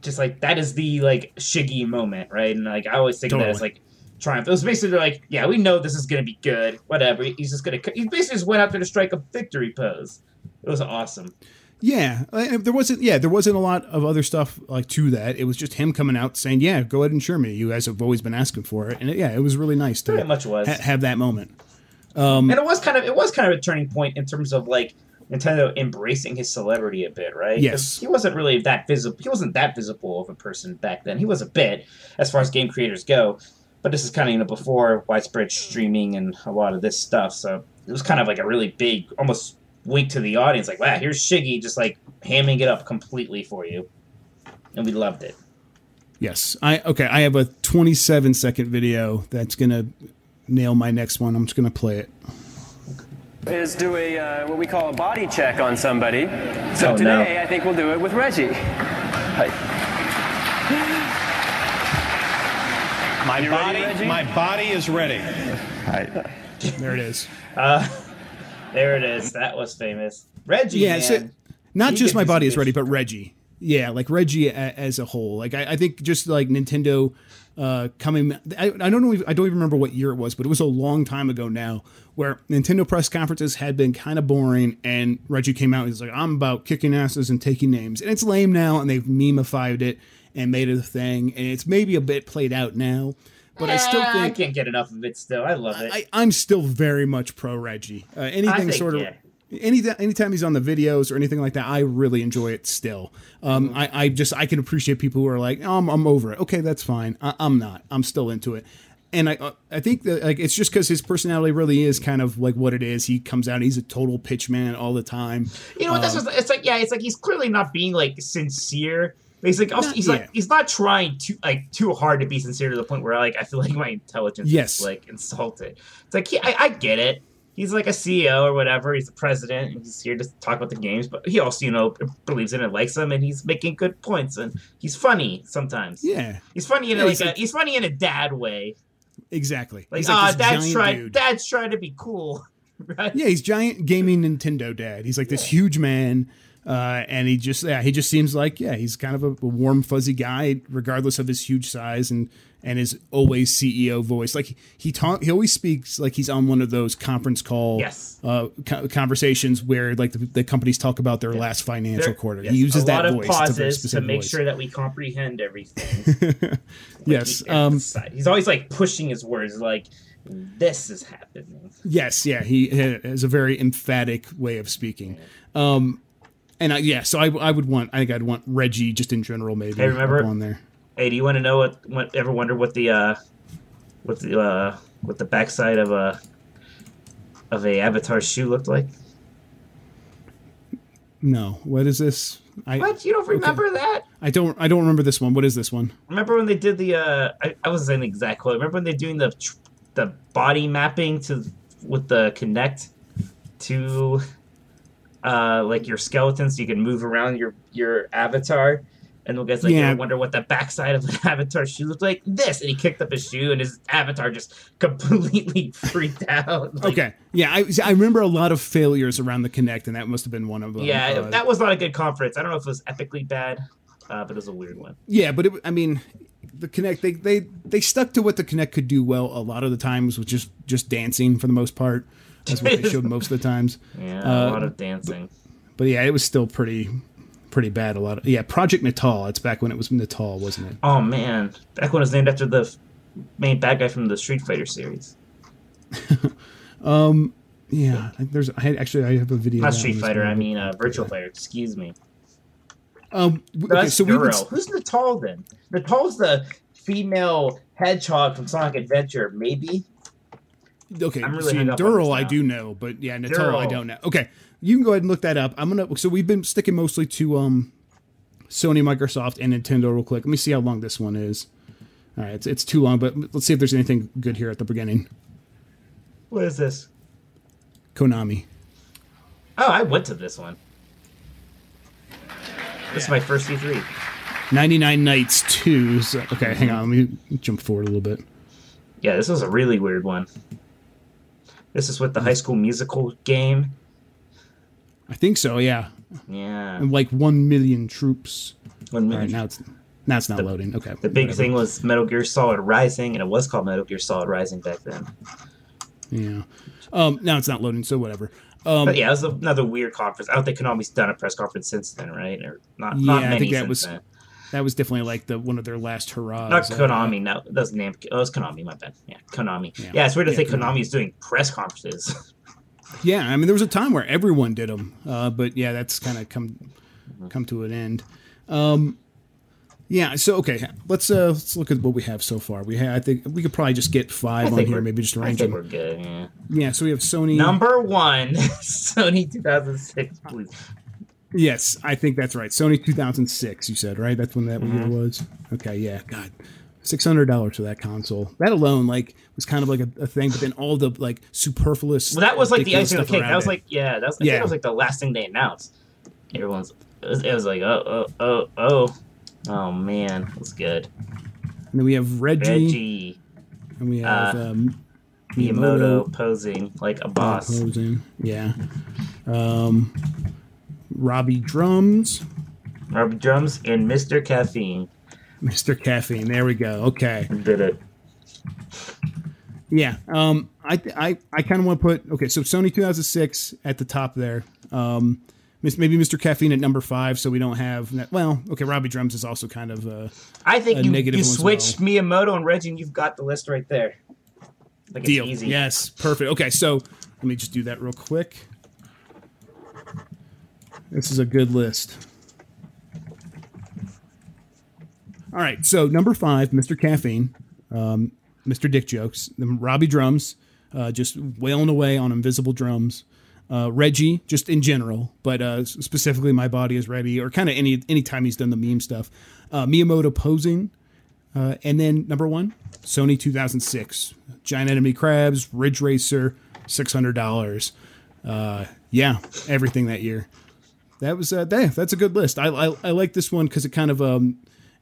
Speaker 2: just like that is the like Shiggy moment, right? And like I always think of that as like triumph. It was basically like, yeah, we know this is gonna be good. Whatever. He's just gonna. He basically just went out there to strike a victory pose. It was awesome.
Speaker 1: Yeah, there wasn't. Yeah, there wasn't a lot of other stuff like to that. It was just him coming out saying, "Yeah, go ahead and share me. You guys have always been asking for it." And it, yeah, it was really nice to
Speaker 2: much was.
Speaker 1: ha- have that moment. Um,
Speaker 2: and it was kind of it was kind of a turning point in terms of like Nintendo embracing his celebrity a bit, right?
Speaker 1: Yes.
Speaker 2: he wasn't really that visible. He wasn't that visible of a person back then. He was a bit as far as game creators go, but this is kind of you know before widespread streaming and a lot of this stuff. So it was kind of like a really big, almost wink to the audience, like, wow, here's Shiggy just like hamming it up completely for you, and we loved it.
Speaker 1: Yes. I okay. I have a 27 second video that's gonna nail my next one. I'm just gonna play it.
Speaker 8: Is do a uh, what we call a body check on somebody. So
Speaker 2: Oh, no.
Speaker 8: today I think we'll do it with Reggie.
Speaker 10: My
Speaker 8: You
Speaker 10: body,
Speaker 8: Reggie?
Speaker 10: my body is ready.
Speaker 1: There it is.
Speaker 2: Uh, there it is. That was famous. Reggie,
Speaker 1: Yeah.
Speaker 2: man.
Speaker 1: So, not
Speaker 2: He
Speaker 1: just my body is
Speaker 2: good
Speaker 1: ready, but Reggie. Yeah, like Reggie a, as a whole. Like I, I think just like Nintendo uh, coming. I, I don't know. if- I don't even remember what year it was, but it was a long time ago now, where Nintendo press conferences had been kind of boring, and Reggie came out and he's like, "I'm about kicking asses and taking names," and it's lame now, and they've memeified it and made it a thing, and it's maybe a bit played out now. But I still think
Speaker 2: I can't get enough of it. Still, I love it.
Speaker 1: I, I'm still very much pro Reggie. Uh, anything
Speaker 2: think,
Speaker 1: sort of.
Speaker 2: yeah.
Speaker 1: Any, anytime he's on the videos or anything like that, I really enjoy it still. Um,
Speaker 2: Mm-hmm.
Speaker 1: I, I just I can appreciate people who are like, oh, I'm, I'm over it. Okay, that's fine. I, I'm not. I'm still into it. And I uh, I think that like it's just because his personality really is kind of like what it is. He comes out, he's a total pitch man all the time.
Speaker 2: You know what? That's
Speaker 1: Um,
Speaker 2: just, it's like yeah, it's like he's clearly not being like sincere. But he's like also,
Speaker 1: Not-
Speaker 2: he's
Speaker 1: yeah.
Speaker 2: like he's not trying too like too hard to be sincere to the point where like I feel like my intelligence
Speaker 1: Yes.
Speaker 2: is like insulted. It's like he, I, I get it. He's like a CEO or whatever. He's the president and he's here to talk about the games. But he also you know believes in it, likes them, and he's making good points and he's funny sometimes.
Speaker 1: Yeah,
Speaker 2: He's funny in
Speaker 1: Yeah,
Speaker 2: like
Speaker 1: he's
Speaker 2: a,
Speaker 1: like-
Speaker 2: he's funny in a dad way.
Speaker 1: exactly.
Speaker 2: Like
Speaker 1: he's
Speaker 2: ah,
Speaker 1: this
Speaker 2: dad's trying
Speaker 1: dude.
Speaker 2: dad's trying to be cool. Right?
Speaker 1: Yeah, he's giant gaming Nintendo dad. He's like this huge man, uh, and he just yeah he just seems like yeah he's kind of a, a warm fuzzy guy regardless of his huge size and and his always CEO voice. Like he talk he always speaks like he's on one of those conference call
Speaker 2: Yes.
Speaker 1: uh, co- conversations where like the, the companies talk about their last financial
Speaker 2: There-
Speaker 1: quarter.
Speaker 2: yes,
Speaker 1: he uses
Speaker 2: a
Speaker 1: that
Speaker 2: lot of
Speaker 1: voice.
Speaker 2: Pauses to
Speaker 1: specific
Speaker 2: make
Speaker 1: voice.
Speaker 2: sure that we comprehend everything.
Speaker 1: yes.
Speaker 2: He
Speaker 1: Um,
Speaker 2: he's always like pushing his words, like this is happening.
Speaker 1: Yes, yeah, he has a very emphatic way of speaking. Um, and I, yeah, so I, I would want, I think I'd want Reggie just in general, maybe.
Speaker 2: Hey, remember-
Speaker 1: on there.
Speaker 2: Hey, do you want to know what? what ever wonder what the uh, what the uh, what the backside of a of a Avatar shoe looked like?
Speaker 1: No, what is this? I,
Speaker 2: What you don't remember that?
Speaker 1: I don't, I don't remember this one. What is this one?
Speaker 2: Remember when they did the? Uh, I, I wasn't saying the exact quote. Remember when they're doing the the body mapping to with the Kinect to uh like your skeleton, so you can move around your your avatar. And the guy's like,
Speaker 1: Yeah.
Speaker 2: I wonder what the backside of an avatar shoe looked like. This, and he kicked up his shoe, and his avatar just completely freaked out. Like,
Speaker 1: okay, yeah, I, I remember a lot of failures around the Kinect, and that must have been one of them.
Speaker 2: Yeah,
Speaker 1: Uh,
Speaker 2: that was not a good conference. I don't know if it was epically bad, uh, but it was a weird one.
Speaker 1: yeah, but it, I mean, the Kinect, they, they, they stuck to what the Kinect could do well a lot of the times, which is just dancing for the most part. That's what they showed most of the times.
Speaker 2: Yeah,
Speaker 1: Uh,
Speaker 2: a lot of dancing.
Speaker 1: But yeah, it was still pretty, pretty bad. A lot of yeah, Project Natal. It's back when it was Natal, wasn't it?
Speaker 2: Oh man, back when it was named after the main bad guy from the Street Fighter series.
Speaker 1: Um. Yeah, there's. I had, actually I have a video.
Speaker 2: Not Street Fighter. I mean uh, Virtual Fighter. Excuse me.
Speaker 1: Um. Okay, so been,
Speaker 2: Neuro. Who's Natal then? Natal's the female hedgehog from Sonic Adventure, maybe.
Speaker 1: Okay.
Speaker 2: I'm really
Speaker 1: see,
Speaker 2: hung up on
Speaker 1: Dural I do know, but yeah, Natal I don't know. Okay, you can go ahead and look that up. I'm gonna. So we've been sticking mostly to um, Sony, Microsoft, and Nintendo. Real quick, let me see how long this one is. All right, it's, it's too long, but let's see if there's anything good here at the beginning.
Speaker 2: What is this?
Speaker 1: Konami.
Speaker 2: Oh, I went to this one. This is my first E E3.
Speaker 1: 99 Nights 2. So, okay, hang on. Let me jump forward a little bit.
Speaker 2: Yeah, this was a really weird one. This is with the High School Musical game.
Speaker 1: I think so, yeah.
Speaker 2: Yeah.
Speaker 1: And like 1 million troops.
Speaker 2: One minute.
Speaker 1: right, now it's now it's not loading. Okay.
Speaker 2: The big
Speaker 1: whatever.
Speaker 2: thing was Metal Gear Solid Rising, and it was called Metal Gear Solid Rising back then.
Speaker 1: Yeah. Um, now it's not loading, so whatever. Um,
Speaker 2: But yeah, it was another weird conference. I don't think Konami's done a press conference since then, right? Or not?
Speaker 1: yeah,
Speaker 2: not
Speaker 1: I think that was
Speaker 2: then.
Speaker 1: That was definitely like the one of their last hurrahs.
Speaker 2: Not
Speaker 1: Uh,
Speaker 2: Konami. No, it doesn't name. Oh, it's Konami. My bad. Yeah, Konami.
Speaker 1: Yeah.
Speaker 2: Yeah, it's weird to
Speaker 1: Yeah,
Speaker 2: think
Speaker 1: Konami.
Speaker 2: Konami is doing press conferences.
Speaker 1: Yeah, I mean there was a time where everyone did them, uh, but yeah, that's kind of come come to an end. Um, Yeah. So okay, let's uh let's look at what we have so far. We have I think we could probably just get five on here, maybe just arrange them.
Speaker 2: we're good. Yeah.
Speaker 1: Yeah. So we have Sony.
Speaker 2: Number one, Sony 2006, please.
Speaker 1: Yes, I think that's right. Sony 2006. You said right. That's when that year
Speaker 2: Mhm.
Speaker 1: was. Okay. Yeah. God. Six hundred dollars for that console. That alone, like, was kind of like a, a thing. But then all the like superfluous.
Speaker 2: Well, that was like the icing on the cake. That was like, yeah, that was, I
Speaker 1: Yeah.
Speaker 2: that was like the last thing they announced. Everyone's, it was, it was like, oh, oh, oh, oh, oh man, it was good.
Speaker 1: And then we have Reggie,
Speaker 2: Reggie,
Speaker 1: and we have
Speaker 2: uh,
Speaker 1: um,
Speaker 2: Miyamoto posing like a boss.
Speaker 1: posing. Yeah. Um, Robbie Drums,
Speaker 2: Robbie Drums and Mr. Caffeine.
Speaker 1: Mr. Caffeine. There we go. Okay.
Speaker 2: Did it.
Speaker 1: Yeah. Um, I I I kind of want to put okay. So Sony 2006 at the top there. Um, maybe Mr. Caffeine at number five, so we don't have that. Well, okay. Robbie Drums is also kind of. Uh,
Speaker 2: I think
Speaker 1: a
Speaker 2: you, you switched Miyamoto and Reggie, and you've got the list right there. Like it's
Speaker 1: Deal.
Speaker 2: easy.
Speaker 1: Yes. Perfect. Okay. So let me just do that real quick. This is a good list. All right. So number five, Mr. Caffeine, um, Mr. Dick Jokes, Robbie Drums, uh, just wailing away on invisible drums. Uh, Reggie, just in general, but uh, specifically, my body is ready, or kind of any anytime he's done the meme stuff. Uh, Miyamoto posing, uh, and then number one, Sony 2006, Giant Enemy Crabs, Ridge Racer, six hundred dollars. Uh, yeah, everything that year. That was uh, that, that's a good list. I I, I like this one because it kind of um,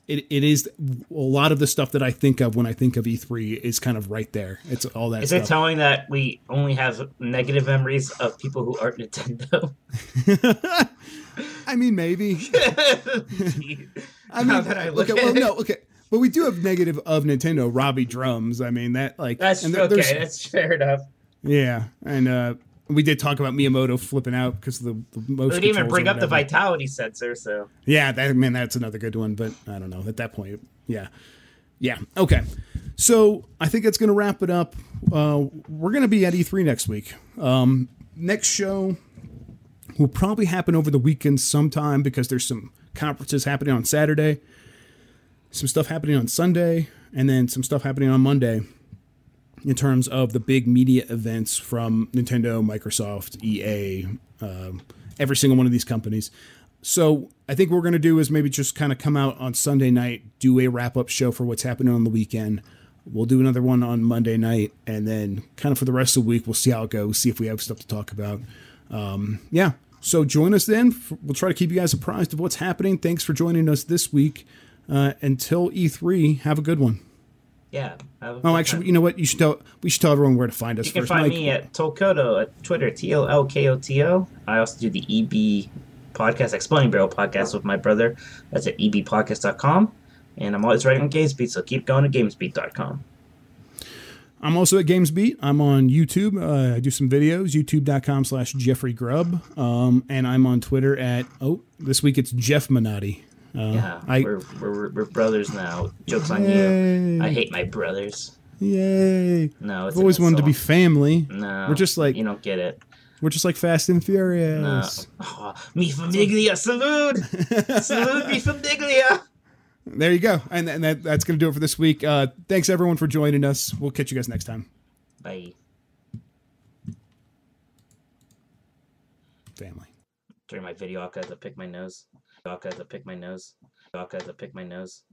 Speaker 1: it, it is a lot of the stuff that I think of when I think of E3 is kind of right there. It's all that
Speaker 2: Is
Speaker 1: stuff.
Speaker 2: it telling that we only have negative memories of people who aren't Nintendo?
Speaker 1: I mean, maybe. I mean,
Speaker 2: that I look
Speaker 1: okay,
Speaker 2: at
Speaker 1: well, no, okay, but we do have negative of Nintendo. Robbie Drums. I mean, that like
Speaker 2: That's
Speaker 1: and there-
Speaker 2: okay. That's fair enough.
Speaker 1: Yeah, and uh, we did talk about Miyamoto flipping out because the, the
Speaker 2: We
Speaker 1: most.
Speaker 2: didn't even bring up the vitality sensor, so
Speaker 1: Yeah, that man, that's another good one. But I don't know at that point. Yeah, yeah. Okay, so I think that's going to wrap it up. Uh, we're going to be at E3 next week. Um, next show will probably happen over the weekend sometime because there's some conferences happening on Saturday, some stuff happening on Sunday, and then some stuff happening on Monday in terms of the big media events from Nintendo, Microsoft, EA, um, every single one of these companies. So I think what we're going to do is maybe just kind of come out on Sunday night, do a wrap up show for what's happening on the weekend. We'll do another one on Monday night, and then kind of for the rest of the week, we'll see how it goes, see if we have stuff to talk about. Um, yeah. So join us then. We'll try to keep you guys apprised of what's happening. Thanks for joining us this week. Uh, until E3, have a good one.
Speaker 2: Yeah.
Speaker 1: Oh, actually,
Speaker 2: time.
Speaker 1: you know what? You should tell. We should tell everyone where to find us
Speaker 2: you can
Speaker 1: first.
Speaker 2: find
Speaker 1: Mike.
Speaker 2: me at Tolkoto at Twitter, T O L K O T O. I also do the EB podcast, Exploding Barrel podcast with my brother. That's at ebpodcast.com. And I'm always writing on GamesBeat, so keep going to gamesbeat.com.
Speaker 1: I'm also at GamesBeat. I'm on YouTube. Uh, I do some videos. YouTube.com slash Jeffrey Grubb. Um, and I'm on Twitter at oh, this week it's Jeff Minotti. Uh,
Speaker 2: Yeah,
Speaker 1: I
Speaker 2: we're, we're, we're brothers now. Joke's on you. I hate my brothers.
Speaker 1: yay.
Speaker 2: No, it's
Speaker 1: I've always
Speaker 2: an
Speaker 1: wanted to be family.
Speaker 2: No,
Speaker 1: we're just like
Speaker 2: you don't get it.
Speaker 1: we're just like Fast and Furious.
Speaker 2: No. Oh, mi famiglia, salute, salute, mi famiglia.
Speaker 1: There you go. And, and that, that's going to do it for this week. Uh, thanks everyone for joining us. We'll catch you guys next time.
Speaker 2: Bye.
Speaker 1: Family.
Speaker 2: During my video, I'll have to pick my nose. I'll have to pick my nose. I'll have to pick my nose.